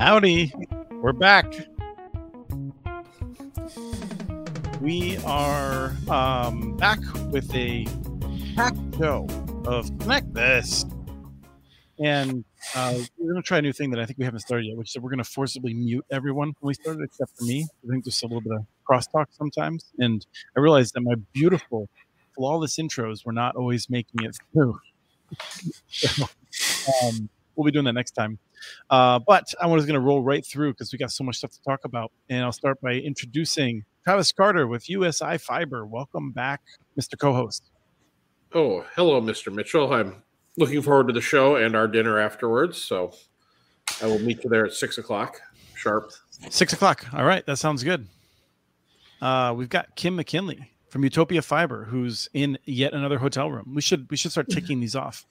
Howdy, we're back. We are um, back with a packed show of Connect This. And uh, we're going to try a new thing that I think we haven't started yet, which is we're going to forcibly mute everyone when we started, except for me. I think there's a little bit of crosstalk sometimes. And I realized that my beautiful, flawless intros were not always making it through. so, um, we'll be doing that next time. Uh, but I was going to roll right through because we got so much stuff to talk about. And I'll start by introducing Travis Carter with USI Fiber. Welcome back, Mr. Co host. Oh, hello, Mr. Mitchell. I'm looking forward to the show and our dinner afterwards. So I will meet you there at six o'clock sharp. Six o'clock. All right. That sounds good. Uh, we've got Kim McKinley from Utopia Fiber, who's in yet another hotel room. We should we should start ticking these off.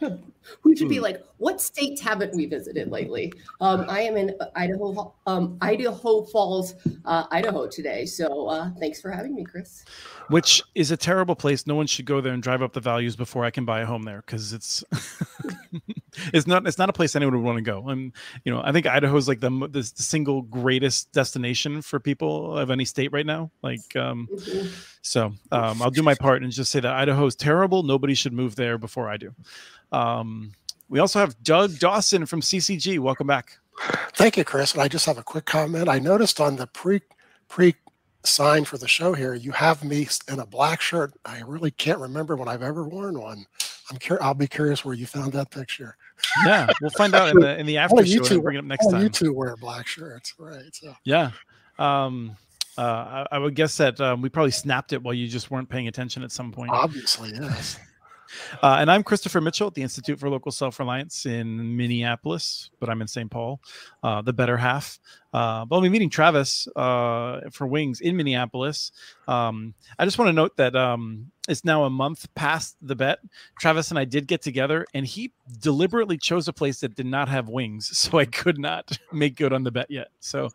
we should be hmm. like, what states haven't we visited lately? Um, I am in Idaho, um, Idaho Falls, uh, Idaho today. So uh, thanks for having me, Chris. Which is a terrible place. No one should go there and drive up the values before I can buy a home there because it's it's not it's not a place anyone would want to go. And you know, I think Idaho is like the, the single greatest destination for people of any state right now. Like, um, mm-hmm. so um, I'll do my part and just say that Idaho is terrible. Nobody should move there before I do. Um, we also have Doug Dawson from CCG. Welcome back. Thank you, Chris. And I just have a quick comment. I noticed on the pre pre sign for the show here, you have me in a black shirt. I really can't remember when I've ever worn one. I'm cur- I'll be curious where you found that picture. Yeah, we'll find out in the in the after show. Two, bring it up next time. You two wear black shirts, right? So. Yeah. Um, uh, I, I, would guess that um, we probably snapped it while you just weren't paying attention at some point. Obviously, yes. Uh, and I'm Christopher Mitchell at the Institute for Local Self Reliance in Minneapolis, but I'm in St. Paul, uh, the better half. Uh, but I'll be meeting Travis uh, for Wings in Minneapolis. Um, I just want to note that um, it's now a month past the bet. Travis and I did get together, and he deliberately chose a place that did not have wings, so I could not make good on the bet yet. So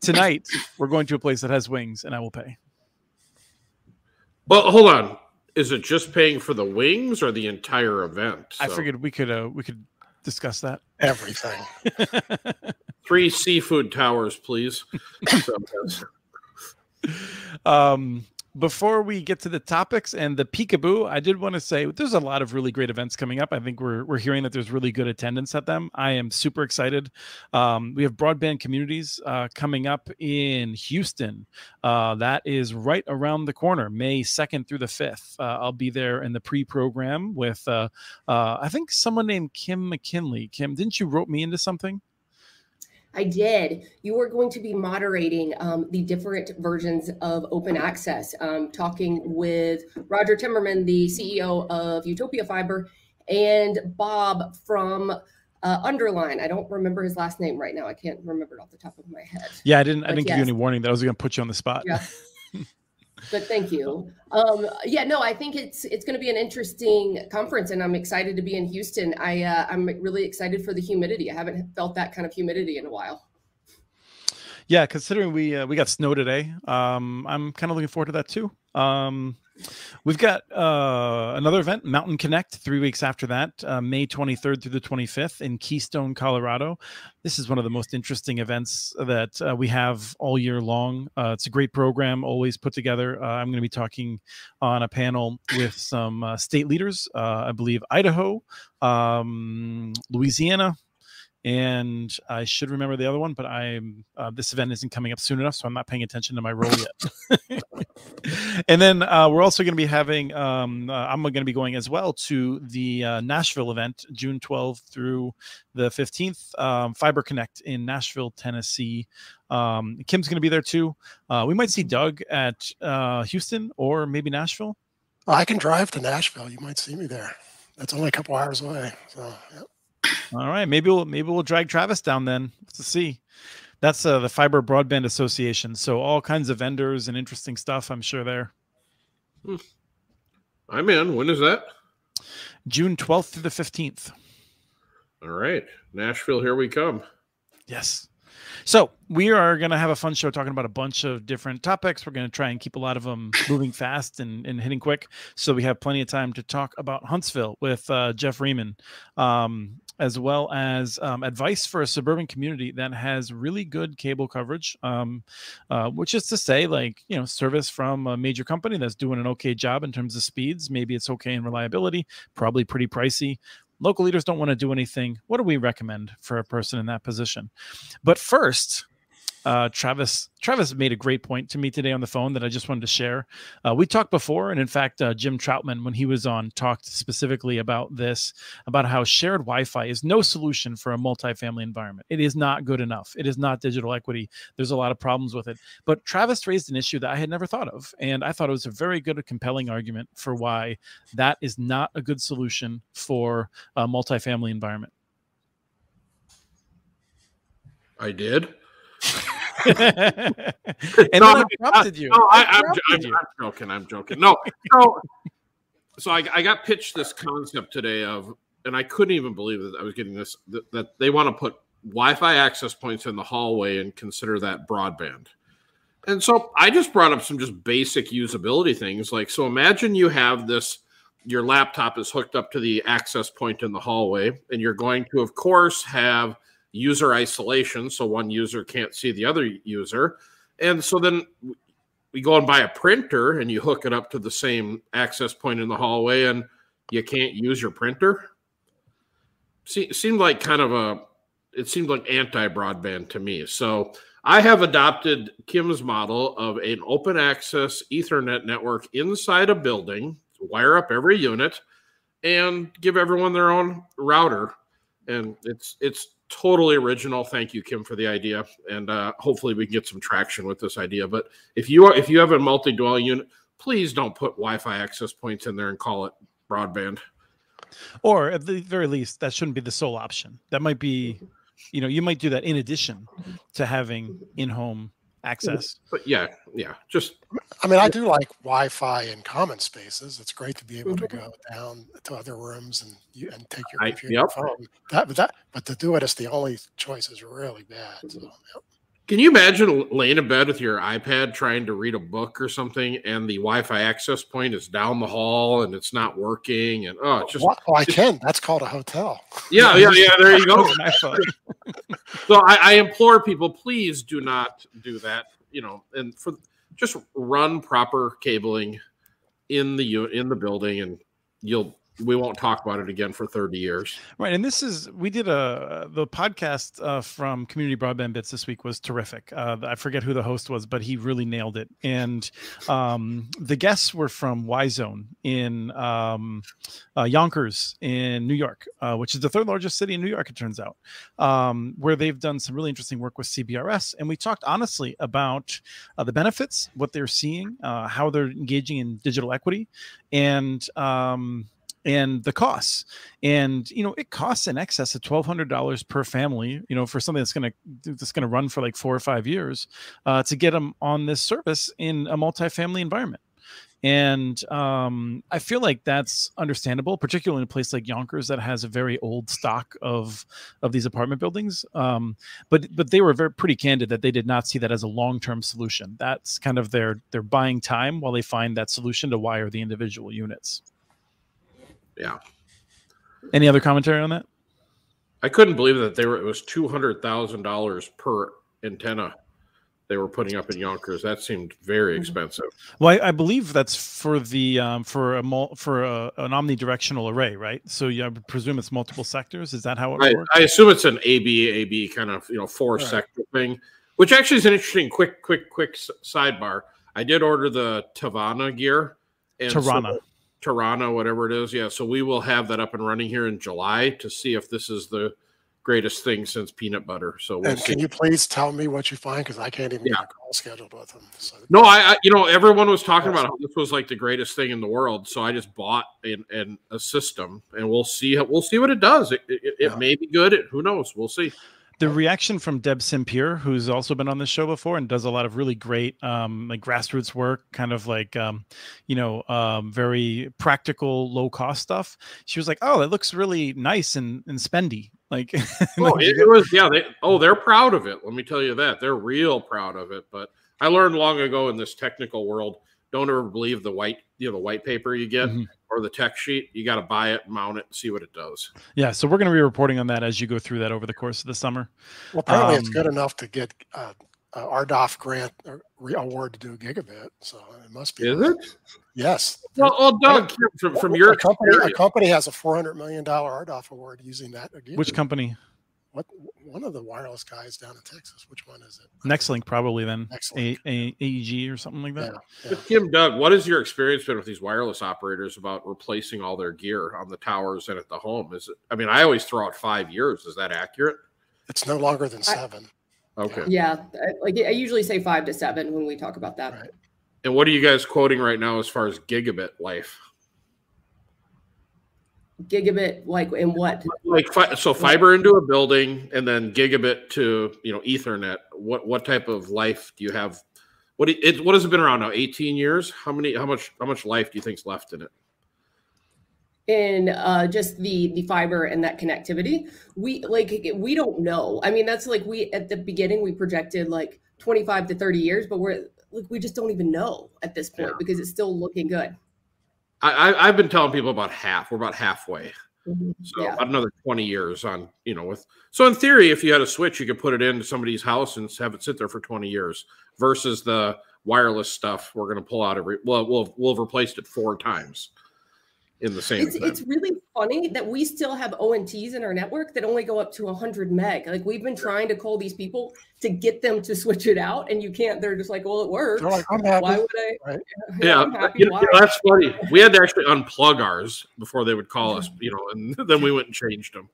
tonight we're going to a place that has wings, and I will pay. Well, hold on is it just paying for the wings or the entire event? So. I figured we could uh, we could discuss that. Everything. Three seafood towers, please. um, before we get to the topics and the peekaboo, I did want to say there's a lot of really great events coming up. I think we're we're hearing that there's really good attendance at them. I am super excited. Um, we have broadband communities uh, coming up in Houston. Uh, that is right around the corner, May 2nd through the 5th. Uh, I'll be there in the pre-program with uh, uh, I think someone named Kim McKinley. Kim, didn't you rope me into something? I did. You are going to be moderating um, the different versions of open access, um, talking with Roger Timmerman, the CEO of Utopia Fiber, and Bob from uh, Underline. I don't remember his last name right now. I can't remember it off the top of my head. Yeah, I didn't. But I didn't yes. give you any warning that I was going to put you on the spot. Yeah. but thank you. Um, yeah, no, I think it's it's going to be an interesting conference, and I'm excited to be in Houston. I uh, I'm really excited for the humidity. I haven't felt that kind of humidity in a while. Yeah, considering we uh, we got snow today, um, I'm kind of looking forward to that too. Um, We've got uh, another event, Mountain Connect, three weeks after that, uh, May 23rd through the 25th in Keystone, Colorado. This is one of the most interesting events that uh, we have all year long. Uh, it's a great program, always put together. Uh, I'm going to be talking on a panel with some uh, state leaders, I believe Idaho, um, Louisiana, and I should remember the other one, but I'm uh, this event isn't coming up soon enough, so I'm not paying attention to my role yet. and then uh, we're also going to be having um, uh, I'm going to be going as well to the uh, Nashville event, June 12th through the 15th, um, Fiber Connect in Nashville, Tennessee. Um, Kim's going to be there too. Uh, we might see Doug at uh, Houston or maybe Nashville. I can drive to Nashville. You might see me there. That's only a couple hours away. So. Yep. All right, maybe we'll maybe we'll drag Travis down then to see. That's uh, the Fiber Broadband Association. So all kinds of vendors and interesting stuff. I'm sure there. Hmm. I'm in. When is that? June 12th through the 15th. All right, Nashville, here we come. Yes. So we are going to have a fun show talking about a bunch of different topics. We're going to try and keep a lot of them moving fast and, and hitting quick, so we have plenty of time to talk about Huntsville with uh, Jeff Riemann, um, as well as um, advice for a suburban community that has really good cable coverage, um, uh, which is to say, like you know, service from a major company that's doing an okay job in terms of speeds. Maybe it's okay in reliability, probably pretty pricey local leaders don't want to do anything. What do we recommend for a person in that position? But first, uh, Travis Travis made a great point to me today on the phone that I just wanted to share. Uh, we talked before, and in fact, uh, Jim Troutman, when he was on, talked specifically about this about how shared Wi-Fi is no solution for a multifamily environment. It is not good enough. It is not digital equity. There's a lot of problems with it. But Travis raised an issue that I had never thought of, and I thought it was a very good, compelling argument for why that is not a good solution for a multifamily environment. I did. and then I prompted you. No, I, am joking. I'm joking. No, so, so I, I got pitched this concept today of, and I couldn't even believe that I was getting this that, that they want to put Wi-Fi access points in the hallway and consider that broadband. And so I just brought up some just basic usability things. Like, so imagine you have this, your laptop is hooked up to the access point in the hallway, and you're going to, of course, have user isolation, so one user can't see the other user. And so then we go and buy a printer and you hook it up to the same access point in the hallway and you can't use your printer. See, seemed like kind of a it seemed like anti broadband to me. So I have adopted Kim's model of an open access Ethernet network inside a building, wire up every unit, and give everyone their own router. And it's it's totally original. Thank you, Kim, for the idea, and uh, hopefully we can get some traction with this idea. But if you are if you have a multi-dwelling unit, please don't put Wi-Fi access points in there and call it broadband. Or at the very least, that shouldn't be the sole option. That might be, you know, you might do that in addition to having in-home access. But yeah, yeah, just. I mean, I do like Wi-Fi in common spaces. It's great to be able to mm-hmm. go down to other rooms and you and take your computer yep. phone. That, but that, but to do it as the only choice is really bad. So, yep. Can you imagine laying in bed with your iPad trying to read a book or something, and the Wi-Fi access point is down the hall and it's not working? And oh, it's just oh, I can. That's called a hotel. Yeah, yeah, yeah. There you go. so I, I implore people, please do not do that. You know, and for just run proper cabling in the in the building, and you'll we won't talk about it again for 30 years. Right. And this is, we did a, the podcast uh, from Community Broadband Bits this week was terrific. Uh, I forget who the host was, but he really nailed it. And um, the guests were from Y Zone in um, uh, Yonkers in New York, uh, which is the third largest city in New York, it turns out, um, where they've done some really interesting work with CBRS. And we talked honestly about uh, the benefits, what they're seeing, uh, how they're engaging in digital equity, and um, and the costs and you know it costs in excess of $1200 per family you know for something that's going to that's going to run for like four or five years uh, to get them on this service in a multifamily environment and um, I feel like that's understandable, particularly in a place like Yonkers that has a very old stock of of these apartment buildings. Um, but but they were very pretty candid that they did not see that as a long term solution. That's kind of their they're buying time while they find that solution to wire the individual units yeah. Any other commentary on that? I couldn't believe that they were. It was two hundred thousand dollars per antenna they were putting up in Yonkers. That seemed very mm-hmm. expensive. Well, I, I believe that's for the um, for a mul- for a, an omnidirectional array, right? So yeah, I presume it's multiple sectors. Is that how it I, works? I assume it's an AB AB kind of you know four right. sector thing, which actually is an interesting quick quick quick sidebar. I did order the Tavana gear. And Tarana. So Toronto, whatever it is. Yeah, so we will have that up and running here in July to see if this is the greatest thing since peanut butter. So we'll and can see. you please tell me what you find because I can't even yeah. get a call scheduled with them. So. No, I, I, you know everyone was talking about how this was like the greatest thing in the world. So I just bought an, an a system and we'll see how, we'll see what it does. It, it, yeah. may be good. It, who knows? We'll see the reaction from Deb Simpier, who's also been on this show before and does a lot of really great um, like grassroots work, kind of like um, you know um, very practical, low cost stuff. She was like, "Oh, it looks really nice and, and spendy." Like, Oh, it, it was yeah. They oh they're proud of it. Let me tell you that they're real proud of it. But I learned long ago in this technical world, don't ever believe the white you know the white paper you get Mhm. Or the tech sheet. You got to buy it, mount it, and see what it does. yeah. So we're going to be reporting on that as you go through that over the course of the summer. Well, apparently it's Um, good enough to get uh, uh, RDOF grant or re- award to do a gigabit. So it must be. Is it? Yes. Well, well Doug, from from A your company, a company has a four hundred million dollar RDOF award using that. Again. Which company? What one of the wireless guys down in Texas? Which one is it? Nextlink, probably then. A, Nextlink. A, AEG or something like that. Yeah, yeah. Kim, Doug, what has your experience been with these wireless operators about replacing all their gear on the towers and at the home? Is it? I mean, I always throw out five years. Is that accurate? It's no longer than seven. Okay. Yeah, I- like I usually say five to seven when we talk about that. Right. And what are you guys quoting right now as far as gigabit life? Gigabit, like in what? Like fi- so, fiber into a building and then gigabit to you know Ethernet. What what type of life do you have? What it what has it been around now? Eighteen years. How many? How much? How much life do you think's left in it? in uh, just the the fiber and that connectivity we like we don't know i mean that's like we at the beginning we projected like 25 to 30 years but we're like we just don't even know at this point Yeah. because it's still looking good I, I've been telling people about half. We're about halfway. Mm-hmm. So Yeah. about another 20 years on, you know, with so in theory, if you had a switch, you could put it into somebody's house and have it sit there for 20 years versus the wireless stuff we're gonna pull out every well, we'll we'll have replaced it four times in the same it's, it's really funny that we still have onts in our network that only go up to 100 meg like we've been trying to call these people to get them to switch it out and you can't they're just like well it works like, I'm happy. why would i Right. yeah, I'm happy. you know, that's funny. We had to actually unplug ours before they would call us, you know, and then we went and changed them.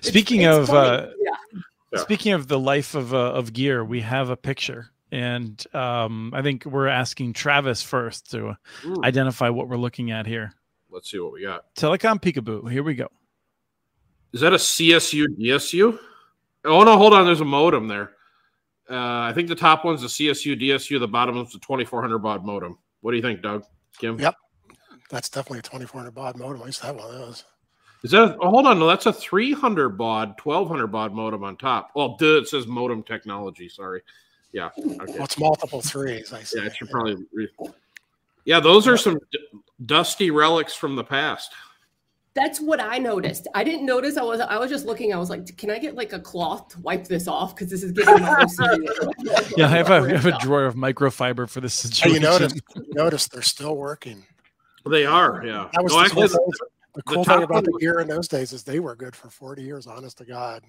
Speaking it's of uh, yeah Yeah. speaking of the life of uh, of gear, we have a picture, and um, I think we're asking Travis first to Ooh, identify what we're looking at here. let's see what we got. Telecom Peekaboo. Here we go. Is that a CSU DSU? Oh no, hold on. There's a modem there. Uh, I think the top one's a CSU DSU. The bottom one's a 2400 baud modem. What do you think, Doug? Kim? Yep. That's definitely a 2400 baud modem. I used to have one of those. Is that? Oh, hold on. No, that's a 300 baud, 1200 baud modem on top. Well, duh, it says modem technology. Sorry. Yeah. Okay. Well, it's multiple threes. I see. Yeah, it should probably. Re- yeah, those are some d- dusty relics from the past. That's what I noticed. I didn't notice. I was I was just looking. I was like, can I get like a cloth to wipe this off? Because this is getting my OCD. Yeah, I have a, I have a drawer of microfiber for this oh, And situation. you notice, notice they're still working. They are. Yeah. That was No, the actually, cool, thing, the cool top thing about the gear in those days is they were good for 40 years, honest to God.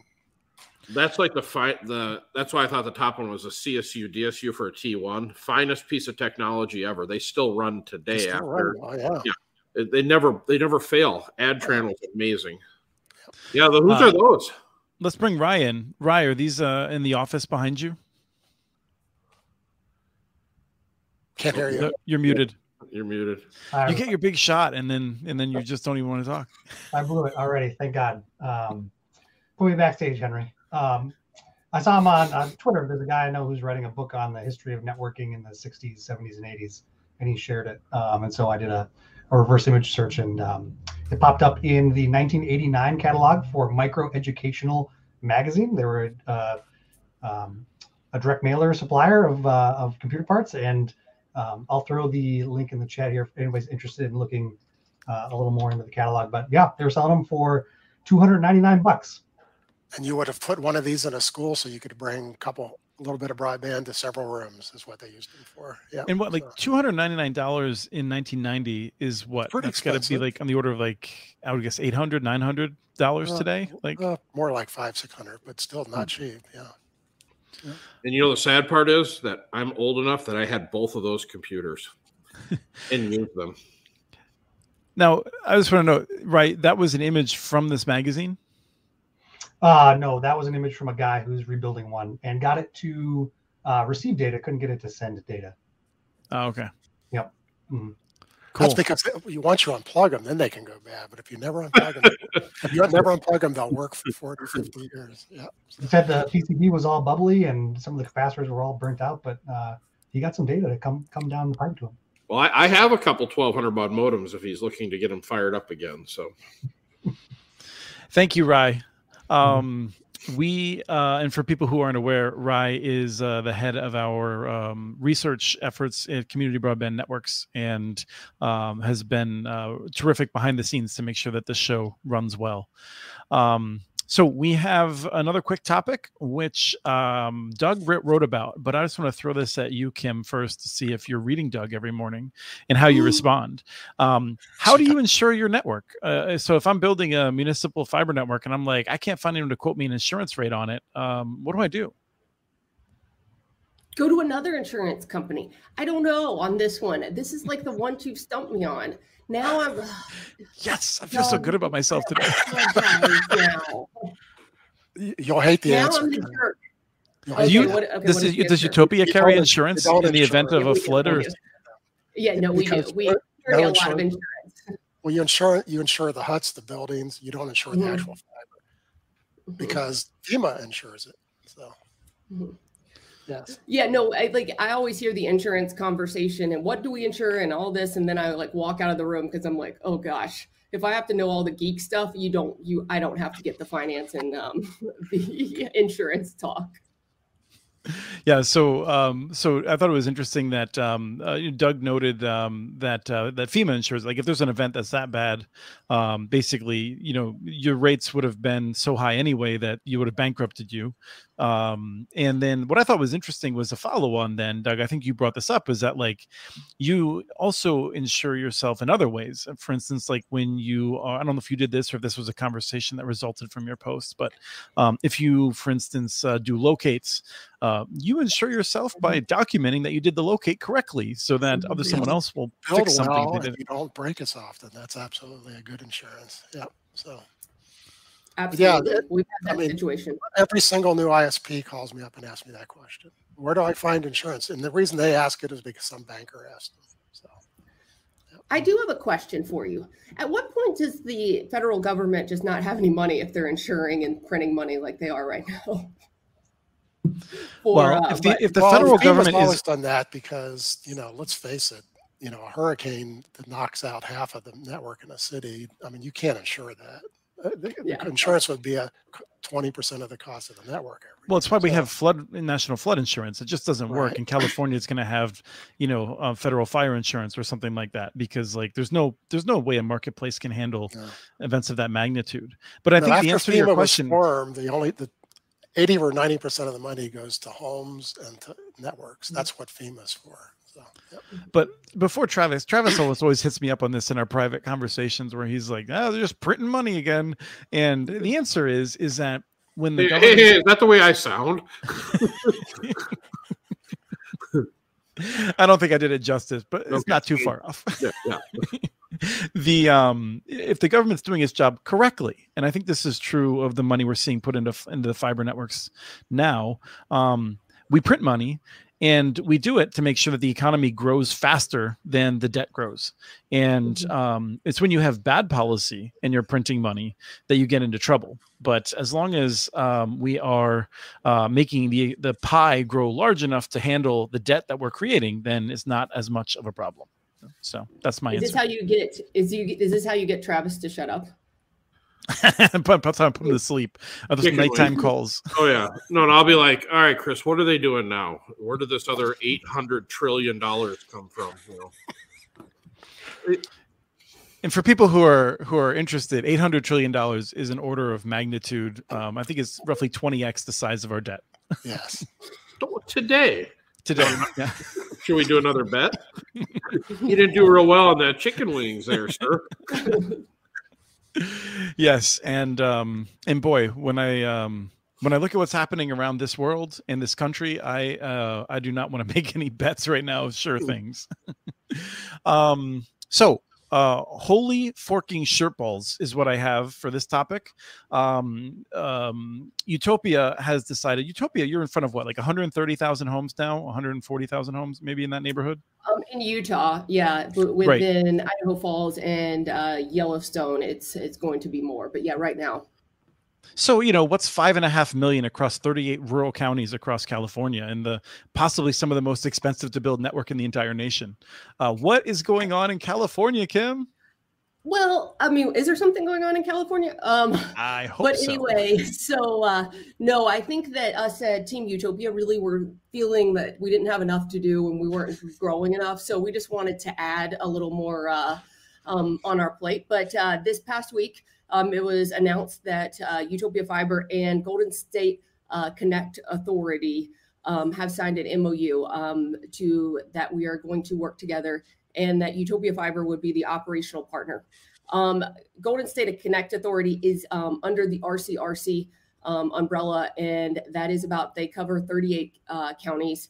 That's like the fi- the that's why I thought the top one was a CSU DSU for a T1. Finest piece of technology ever. They still run They today still after run well, yeah. It- they never they never fail. Adtran was amazing. Yeah, the, whose Uh, are those? Let's bring Ryan. Ryan, are these uh, in the office behind you? Can't hear you. You're muted. You're muted. I, You get your big shot, and then and then you just don't even want to talk. I blew it already. Thank God. Um, put me backstage, Henry. Um, I saw him on, on Twitter. There's a guy I know who's writing a book on the history of networking in the 60s, 70s, and 80s, and he shared it. Um, and so I did a, a reverse image search, and um, it popped up in the 1989 catalog for Micro Educational Magazine. They were uh, um, a direct mailer supplier of, uh, of computer parts, and um, I'll throw the link in the chat here if anybody's interested in looking uh, a little more into the catalog. But yeah, they were selling them for 299 bucks. And you would have put one of these in a school so you could bring a couple, a little bit of broadband to several rooms is what they used them for. Yeah. And what like two hundred ninety nine dollars in nineteen ninety is what? Pretty That's got to be like on the order of like I would guess 800 900 dollars Uh, today. Like Uh, more like five, six hundred, but still Hmm. not cheap. Yeah. And you know the sad part is that I'm old enough that I had both of those computers and used them. now, I just want to know, right? That was an image from this magazine. Uh, no, that was an image from a guy who's rebuilding one and got it to uh, receive data, couldn't get it to send data. Oh, okay. Mhm. Cool. That's because you once you unplug them, then they can go bad. But if you never unplug them, if you never unplug them, they'll work for 40, 50 years. Yeah. He said the PCB was all bubbly and some of the capacitors were all burnt out, but uh, he got some data to come come down the pipe to him. Well, I, I have a couple 1200 baud modems if he's looking to get them fired up again. So Thank you, Rye. Um, we uh, and for people who aren't aware, Rye is uh, the head of our um, research efforts at Community Broadband Networks, and um, has been uh, terrific behind the scenes to make sure that this show runs well. Um, so we have another quick topic, which um, Doug wrote about, but I just want to throw this at you, Kim, first to see if you're reading Doug every morning and how you respond. Um, how do you ensure your network? Uh, so if I'm building a municipal fiber network and I'm like, I can't find anyone to quote me an insurance rate on it, um, what do I do? Go to another insurance company. I don't know on this one. This is like the one you've stumped me on. Now I'm. yes, I feel so good about myself today. You'll hate the now answer. I'm the jerk. Okay, you, what, okay, this is, does Utopia carry insurance in the event of a flood or? Yeah, no, we because do. We carry a lot of insurance. Well, you insure you insure the huts, the buildings. You don't insure mm-hmm. the actual fiber mm-hmm. because FEMA insures it. So. Mm-hmm. Yes. Yeah, no, I like I always hear the insurance conversation and what do we insure and all this and then I like walk out of the room because I'm like, "Oh gosh, if I have to know all the geek stuff, you don't you I don't have to get the finance and um the insurance talk." yeah so um, so i thought it was interesting that um, uh, doug noted um, that uh, that fema insures like if there's an event that's that bad um, basically you know your rates would have been so high anyway that you would have bankrupted you um, and then what i thought was interesting was a follow-on then doug i think you brought this up is that like you also insure yourself in other ways for instance like when you are i don't know if you did this or if this was a conversation that resulted from your post but um, if you for instance uh, do locates uh, you insure yourself by mm-hmm. documenting that you did the locate correctly so that other someone else will Build fix something. Well, if you don't break us off, then that's absolutely a good insurance. Yeah. So Absolutely. Yeah, We've had that I mean, situation. Every single new ISP calls me up and asks me that question. Where do I find insurance? And the reason they ask it is because some banker asked them. So I do have a question for you. At what point does the federal government just not have any money if they're insuring and printing money like they are right now? For, well, uh, if the, if the well, federal government always is... done that because you know, let's face it, you know, a hurricane that knocks out half of the network in a city. I mean, you can't insure that. Uh, the, yeah. the insurance would be a 20% of the cost of the network. well, it's why so, we have flood national flood insurance. It just doesn't work. Right. In California, it's going to have, you know, uh, federal fire insurance or something like that because like there's no there's no way a marketplace can handle yeah. events of that magnitude. But I think the answer to your question, formed, the only the 80 or 90 percent of the money goes to homes and to networks. Mm. That's what FEMA's for. So, yep. But before Travis, Travis always always hits me up on this in our private conversations where he's like, "Oh, they're just printing money again," and the answer is is that when the hey, government... hey, hey, is that the way I sound? I don't think I did it justice, but it's not too far off. Yeah, yeah. the um if the government's doing its job correctly, and I think this is true of the money we're seeing put into into the fiber networks now, um, we print money and we do it to make sure that the economy grows faster than the debt grows and mm-hmm. um, it's when you have bad policy and you're printing money that you get into trouble but as long as um, we are uh, making the the pie grow large enough to handle the debt that we're creating then it's not as much of a problem so that's my is answer. this how you get is you is this how you get travis to shut up put, put, put him to sleep. Uh, those nighttime calls. Oh yeah, no, and I'll be like, all right, Chris, what are they doing now? Where did this other eight hundred trillion dollars come from? You know? and for people who are who are interested, eight hundred trillion dollars is an order of magnitude. Um, I think it's roughly twenty x the size of our debt. Yes, today. Today, yeah. Should we do another bet? you didn't do real well on that chicken wings, there, sir yes, and um, and boy, when I um, when I look at what's happening around this world and this country, I uh, I do not want to make any bets right now of sure things. um, so uh, holy forking shirt balls is what I have for this topic. Um, um, Utopia has decided. Utopia, you're in front of what, like 130,000 homes now, 140,000 homes, maybe in that neighborhood. Um, in Utah, yeah, within right. Idaho Falls and uh, Yellowstone, it's it's going to be more. But yeah, right now. So you know what's five and a half million across 38 rural counties across California, and the possibly some of the most expensive to build network in the entire nation. Uh, what is going on in California, Kim? Well, I mean, is there something going on in California? Um, I hope but so. anyway, so uh, no, I think that us at Team Utopia really were feeling that we didn't have enough to do and we weren't growing enough. So we just wanted to add a little more uh, um, on our plate. But uh, this past week, um, it was announced that uh, Utopia Fiber and Golden State uh, Connect Authority um, have signed an MOU um, to that we are going to work together and that Utopia Fiber would be the operational partner. Um, Golden State Connect Authority is um, under the RCRC um, umbrella, and that is about they cover 38 uh, counties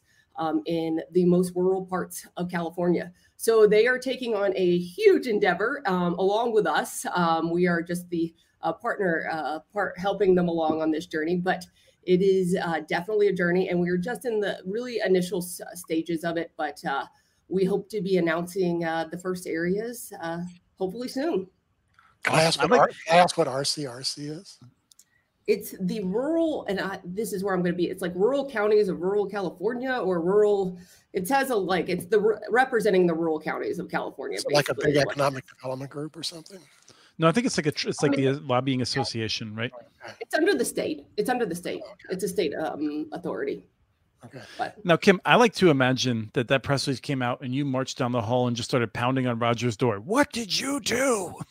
in the most rural parts of California. So they are taking on a huge endeavor um, along with us. Um, we are just the uh, partner uh, part helping them along on this journey, but it is uh, definitely a journey, and we are just in the really initial s- stages of it. But uh, we hope to be announcing uh, the first areas uh, hopefully soon. Can I ask I'd what, like- R- I ask what RCRC is? It's the rural, and I, this is where I'm going to be. It's like rural counties of rural California or rural. It has a like it's the re- representing the rural counties of California. Is it like a big is what- economic development group or something? No, I think it's like a it's like the lobbying association, right? It's under the state. It's under the state. It's a state um, authority. Okay. But Now, Kim, I like to imagine that that press release came out and you marched down the hall and just started pounding on Roger's door. What did you do?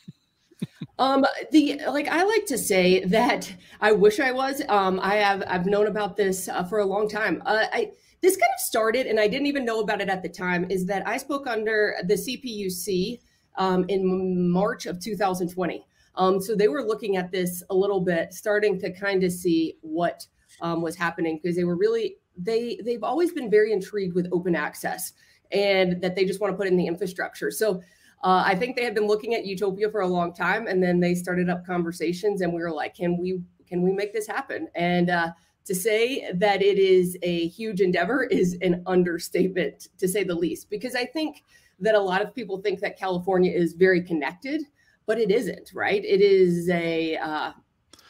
Um, the like I like to say that I wish I was. Um, I have I've known about this uh, for a long time. Uh, I this kind of started, and I didn't even know about it at the time. Is that I spoke under the CPUC um, in March of 2020. Um, so they were looking at this a little bit, starting to kind of see what um, was happening because they were really they they've always been very intrigued with open access and that they just want to put in the infrastructure. So uh, I think they had been looking at Utopia for a long time, and then they started up conversations, and we were like, "Can we can we make this happen?" And uh, to say that it is a huge endeavor is an understatement, to say the least, because I think that a lot of people think that California is very connected, but it isn't. Right? It is a. Uh,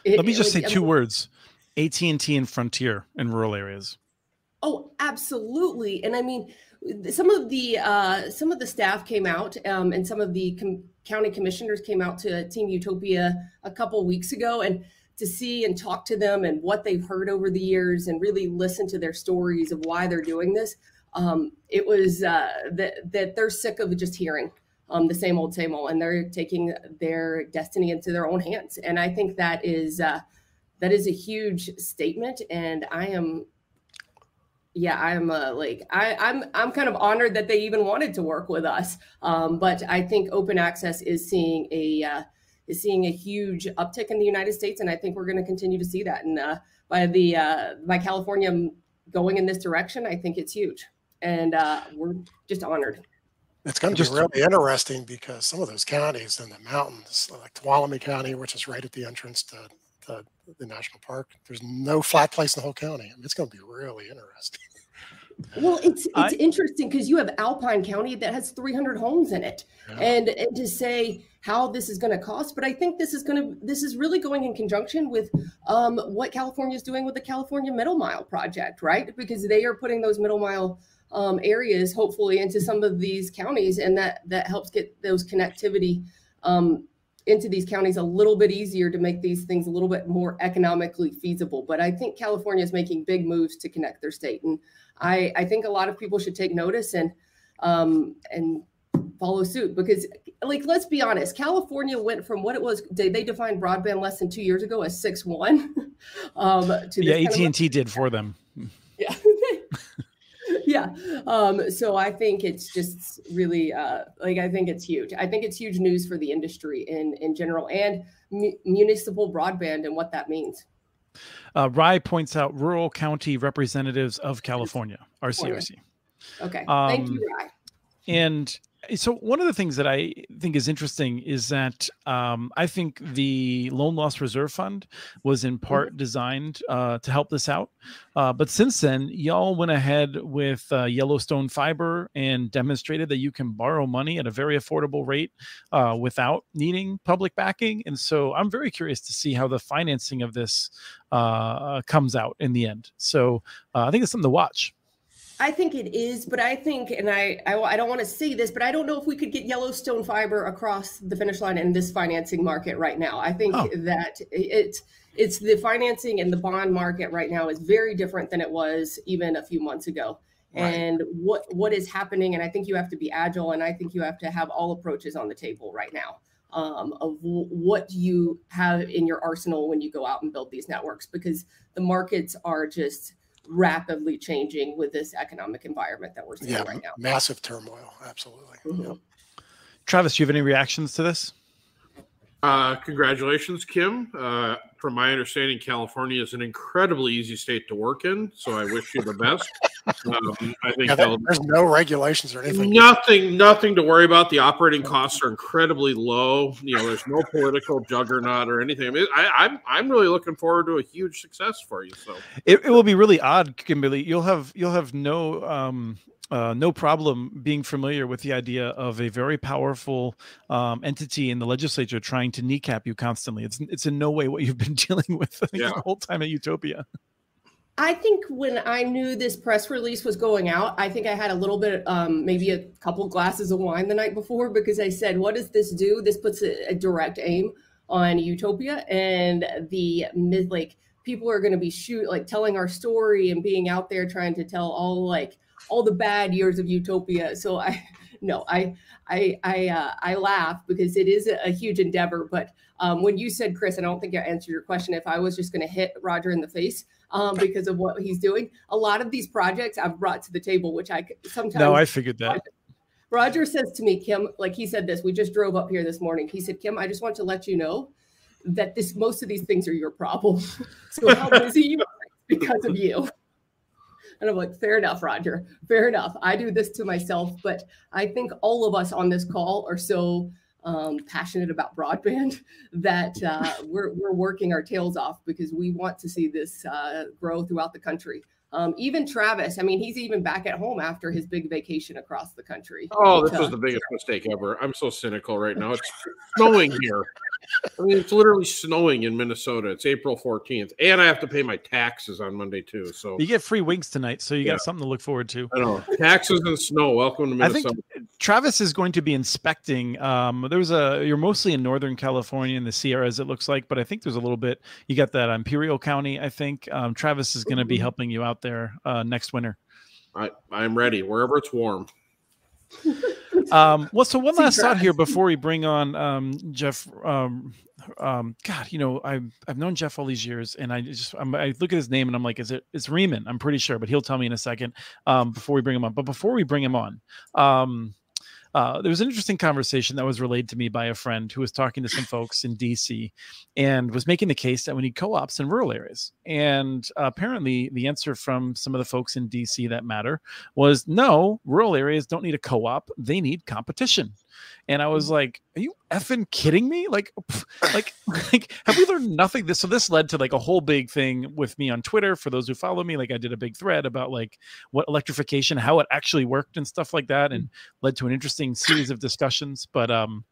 it- Let me just say like, two words: AT and T and Frontier in rural areas. Oh, absolutely. And I mean, some of the uh, some of the staff came out, um, and some of the com- county commissioners came out to Team Utopia a couple weeks ago, and to see and talk to them and what they've heard over the years, and really listen to their stories of why they're doing this. Um, it was uh, that that they're sick of just hearing um, the same old, same old, and they're taking their destiny into their own hands. And I think that is uh, that is a huge statement, and I am yeah i'm uh, like I, i'm i'm kind of honored that they even wanted to work with us um, but i think open access is seeing a uh, is seeing a huge uptick in the united states and i think we're going to continue to see that and uh, by the uh, by california going in this direction i think it's huge and uh, we're just honored It's going to Just- be really interesting because some of those counties in the mountains, like Tuolumne County, which is right at the entrance to, to the national park, there's no flat place in the whole county. I mean, it's going to be really interesting. well it's it's I- interesting because you have alpine county that has 300 homes in it Yeah. and, and to say how this is going to cost but i think this is going to this is really going in conjunction with um, what california is doing with the california middle mile project right? Because they are putting those middle mile um, areas hopefully into some of these counties and that that helps get those connectivity um, into these counties a little bit easier to make these things a little bit more economically feasible. But i think california is making big moves to connect their state and i i think a lot of people should take notice and um, and follow suit because like let's be honest california went from what it was they, they defined broadband less than two years ago as 6-1 um to Yeah, kind at&t did for them. yeah yeah um so i think it's just really uh like i think it's huge i think it's huge news for the industry in in general and mu- municipal broadband and what that means Uh, Rye points out rural county representatives of California, RCRC. okay thank Um, you Rye. And so one of the things that I think is interesting is that um, I think the Loan Loss Reserve Fund was in part designed uh, to help this out. Uh, but since then, y'all went ahead with uh, Yellowstone Fiber and demonstrated that you can borrow money at a very affordable rate uh, without needing public backing. And so I'm very curious to see how the financing of this uh, comes out in the end. So uh, I think it's something to watch. I think it is, but I think, and I, I, I don't want to say this, but I don't know if we could get Yellowstone fiber across the finish line in this financing market right now. I think oh. that it's it's the financing and the bond market right now is very different than it was even a few months ago. Right. And what what is happening, and I think you have to be agile, and I think you have to have all approaches on the table right now um, of w- what you have in your arsenal when you go out and build these networks, because the markets are just rapidly changing with this economic environment that we're seeing yeah, right now. Massive turmoil, absolutely. Mm-hmm. Yep. Travis, do you have any reactions to this? Uh, congratulations, Kim. Uh, from my understanding, California is an incredibly easy state to work in. So I wish you the best. Um, I think yeah, there's no regulations or anything. Nothing, nothing to worry about. The operating costs are incredibly low. You know, there's no political juggernaut or anything. I mean, I, am I'm, I'm really looking forward to a huge success for you. So it, it will be really odd, Kimberly. You'll have you'll have no um uh, no problem being familiar with the idea of a very powerful um, entity in the legislature trying to kneecap you constantly. It's it's in no way what you've been dealing with yeah. the whole time at Utopia. I think when I knew this press release was going out, I think I had a little bit, um, maybe a couple glasses of wine the night before because I said, "What does this do? This puts a, a direct aim on Utopia and the mid like." people are going to be shoot like telling our story and being out there trying to tell all like all the bad years of utopia. So i no i i i uh, i laugh because it is a, huge endeavor. But um, when you said chris i don't think i answered your question. If i was just going to hit roger in the face um, because of what he's doing a lot of these projects i've brought to the table which i sometimes no i figured that. Roger says to me kim like he said this we just drove up here this morning. He said kim i just want to let you know that this most of these things are your problem. so how busy you are because of you. And I'm like, fair enough, Roger. Fair enough. I do this to myself, but I think all of us on this call are so um, passionate about broadband that uh, we're, we're working our tails off because we want to see this uh, grow throughout the country. Um, even Travis, I mean, he's even back at home after his big vacation across the country. Oh, this was the biggest mistake ever. I'm so cynical right now. It's snowing here. I mean, it's literally snowing in Minnesota. It's April 14th, and I have to pay my taxes on Monday too. So you get free wings tonight, so you yeah. got something to look forward to. I know taxes and snow. Welcome to Minnesota. I think Travis is going to be inspecting. Um, there's a you're mostly in Northern California in the Sierras, it looks like, but I think there's a little bit. You got that Imperial County. I think um, Travis is going to be mm-hmm. helping you out there uh, next winter. I I'm ready wherever it's warm. um, well, so one last thought here before we bring on um, Jeff. Um, um, God, you know, I've I've known Jeff all these years, and I just I'm, i look at his name and I'm like, is it it's Riemann? I'm pretty sure, but he'll tell me in a second um, before we bring him on. But before we bring him on, um, uh, there was an interesting conversation that was relayed to me by a friend who was talking to some folks in DC and was making the case that we need co-ops in rural areas. And uh, apparently, the answer from some of the folks in DC that matter was no, rural areas don't need a co-op; they need competition. And I was mm. like, "Are you effing kidding me? Like, like, like, have we learned nothing?" This so this led to like a whole big thing with me on Twitter. For those who follow me, like I did a big thread about like what electrification, how it actually worked, and stuff like that, and mm. led to an interesting series of discussions. But um,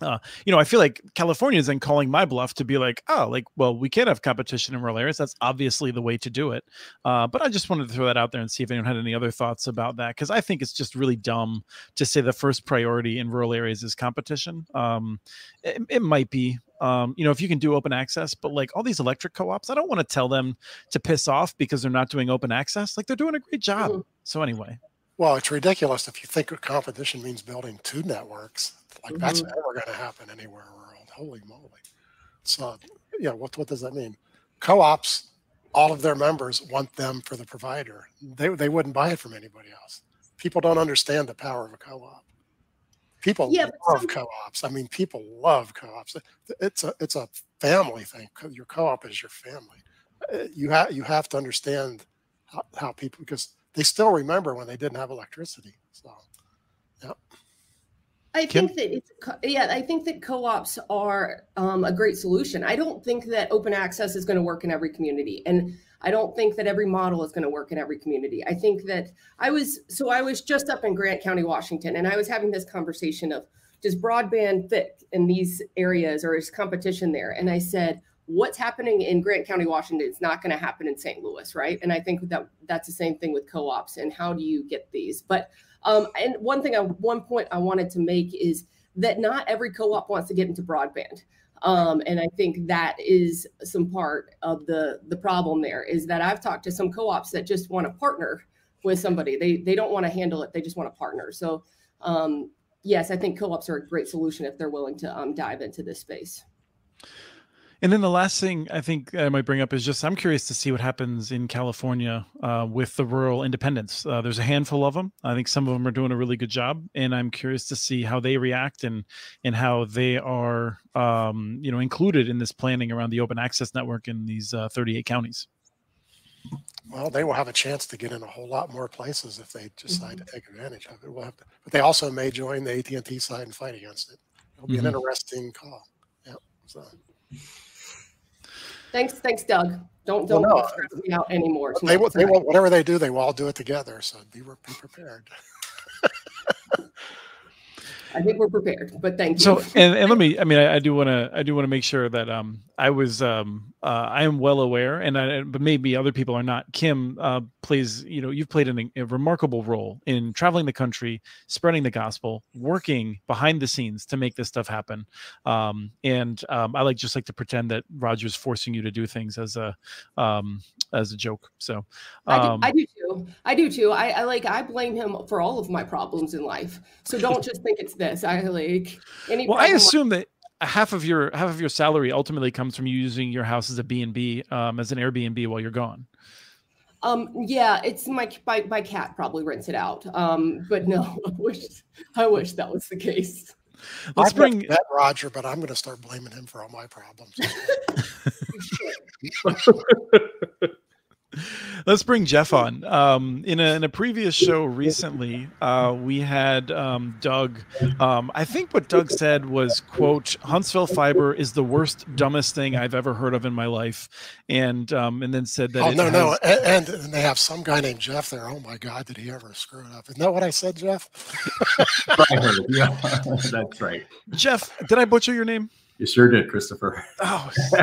uh, you know, I feel like California is then calling my bluff to be like, oh, like, well, we can't have competition in rural areas. That's obviously the way to do it. Uh, but I just wanted to throw that out there and see if anyone had any other thoughts about that because I think it's just really dumb to say the first priority in rural areas is competition. Um, it, it might be, um, you know, if you can do open access, but like all these electric co-ops, I don't want to tell them to piss off because they're not doing open access. Like they're doing a great job. Mm-hmm. So anyway. Well, it's ridiculous if you think competition means building two networks. Like mm-hmm. that's never going to happen anywhere in the world. Holy moly! So, yeah, what what does that mean? Co-ops, all of their members want them for the provider. They they wouldn't buy it from anybody else. People don't understand the power of a co-op. People yeah, love some... co-ops. I mean, people love co-ops. It's a it's a family thing. Your co-op is your family. Uh, you have you have to understand how, how people because they still remember when they didn't have electricity. So, yeah. I think that it's yeah. I think that co-ops are um, a great solution. I don't think that open access is going to work in every community, and I don't think that every model is going to work in every community. I think that I was so I was just up in Grant County, Washington, and I was having this conversation of does broadband fit in these areas or is competition there? And I said what's happening in Grant County, Washington is not going to happen in St. Louis, right? And I think that that's the same thing with co-ops and how do you get these? But um, and one thing, I, one point I wanted to make is that not every co-op wants to get into broadband. Um, and I think that is some part of the the problem there is that I've talked to some co-ops that just want to partner with somebody. They they don't want to handle it. They just want to partner. So um, yes, I think co-ops are a great solution if they're willing to um, dive into this space. And then the last thing I think I might bring up is just I'm curious to see what happens in California uh, with the rural independents. Uh, there's a handful of them. I think some of them are doing a really good job, and I'm curious to see how they react and and how they are um, you know included in this planning around the open access network in these uh, 38 counties. Well, they will have a chance to get in a whole lot more places if they decide mm-hmm. to take advantage of it. We'll have to, but they also may join the AT&T side and fight against it. It'll be mm-hmm. an interesting call. Yeah. So. Thanks, thanks, Doug. Don't don't well, no, stress me out anymore. They will. They will. Whatever they do, they will all do it together. So be, be prepared. I think we're prepared, but thank you. So, and, and let me, I mean, I, I do want to, I do want to make sure that um, I was, um, uh, I am well aware, and I, but maybe other people are not. Kim uh, plays, you know, you've played an, a remarkable role in traveling the country, spreading the gospel, working behind the scenes to make this stuff happen. Um, and um, I like just like to pretend that Roger's forcing you to do things as a, um, as a joke. So I, do, um, I do too. I do too. I, I like I blame him for all of my problems in life. So don't just think it's this. I like any. Well, I assume that half of your half of your salary ultimately comes from using your house as a B and B, um, as an Airbnb while you're gone. Um, yeah, it's my, my my cat probably rents it out. Um, but no, I wish I wish that was the case. Let's bring that Roger, but I'm going to start blaming him for all my problems. Let's bring Jeff on. Um, in, a, in a previous show recently, uh, we had um, Doug. Um, I think what Doug said was, "quote Huntsville Fiber is the worst, dumbest thing I've ever heard of in my life," and um, and then said that. Oh no, has- no, and, and, they have some guy named Jeff there. Oh my God, did he ever screw it up? Isn't that what I said, Jeff? I heard. Yeah, that's right. Jeff, did I butcher your name? You sure did, Christopher. Oh,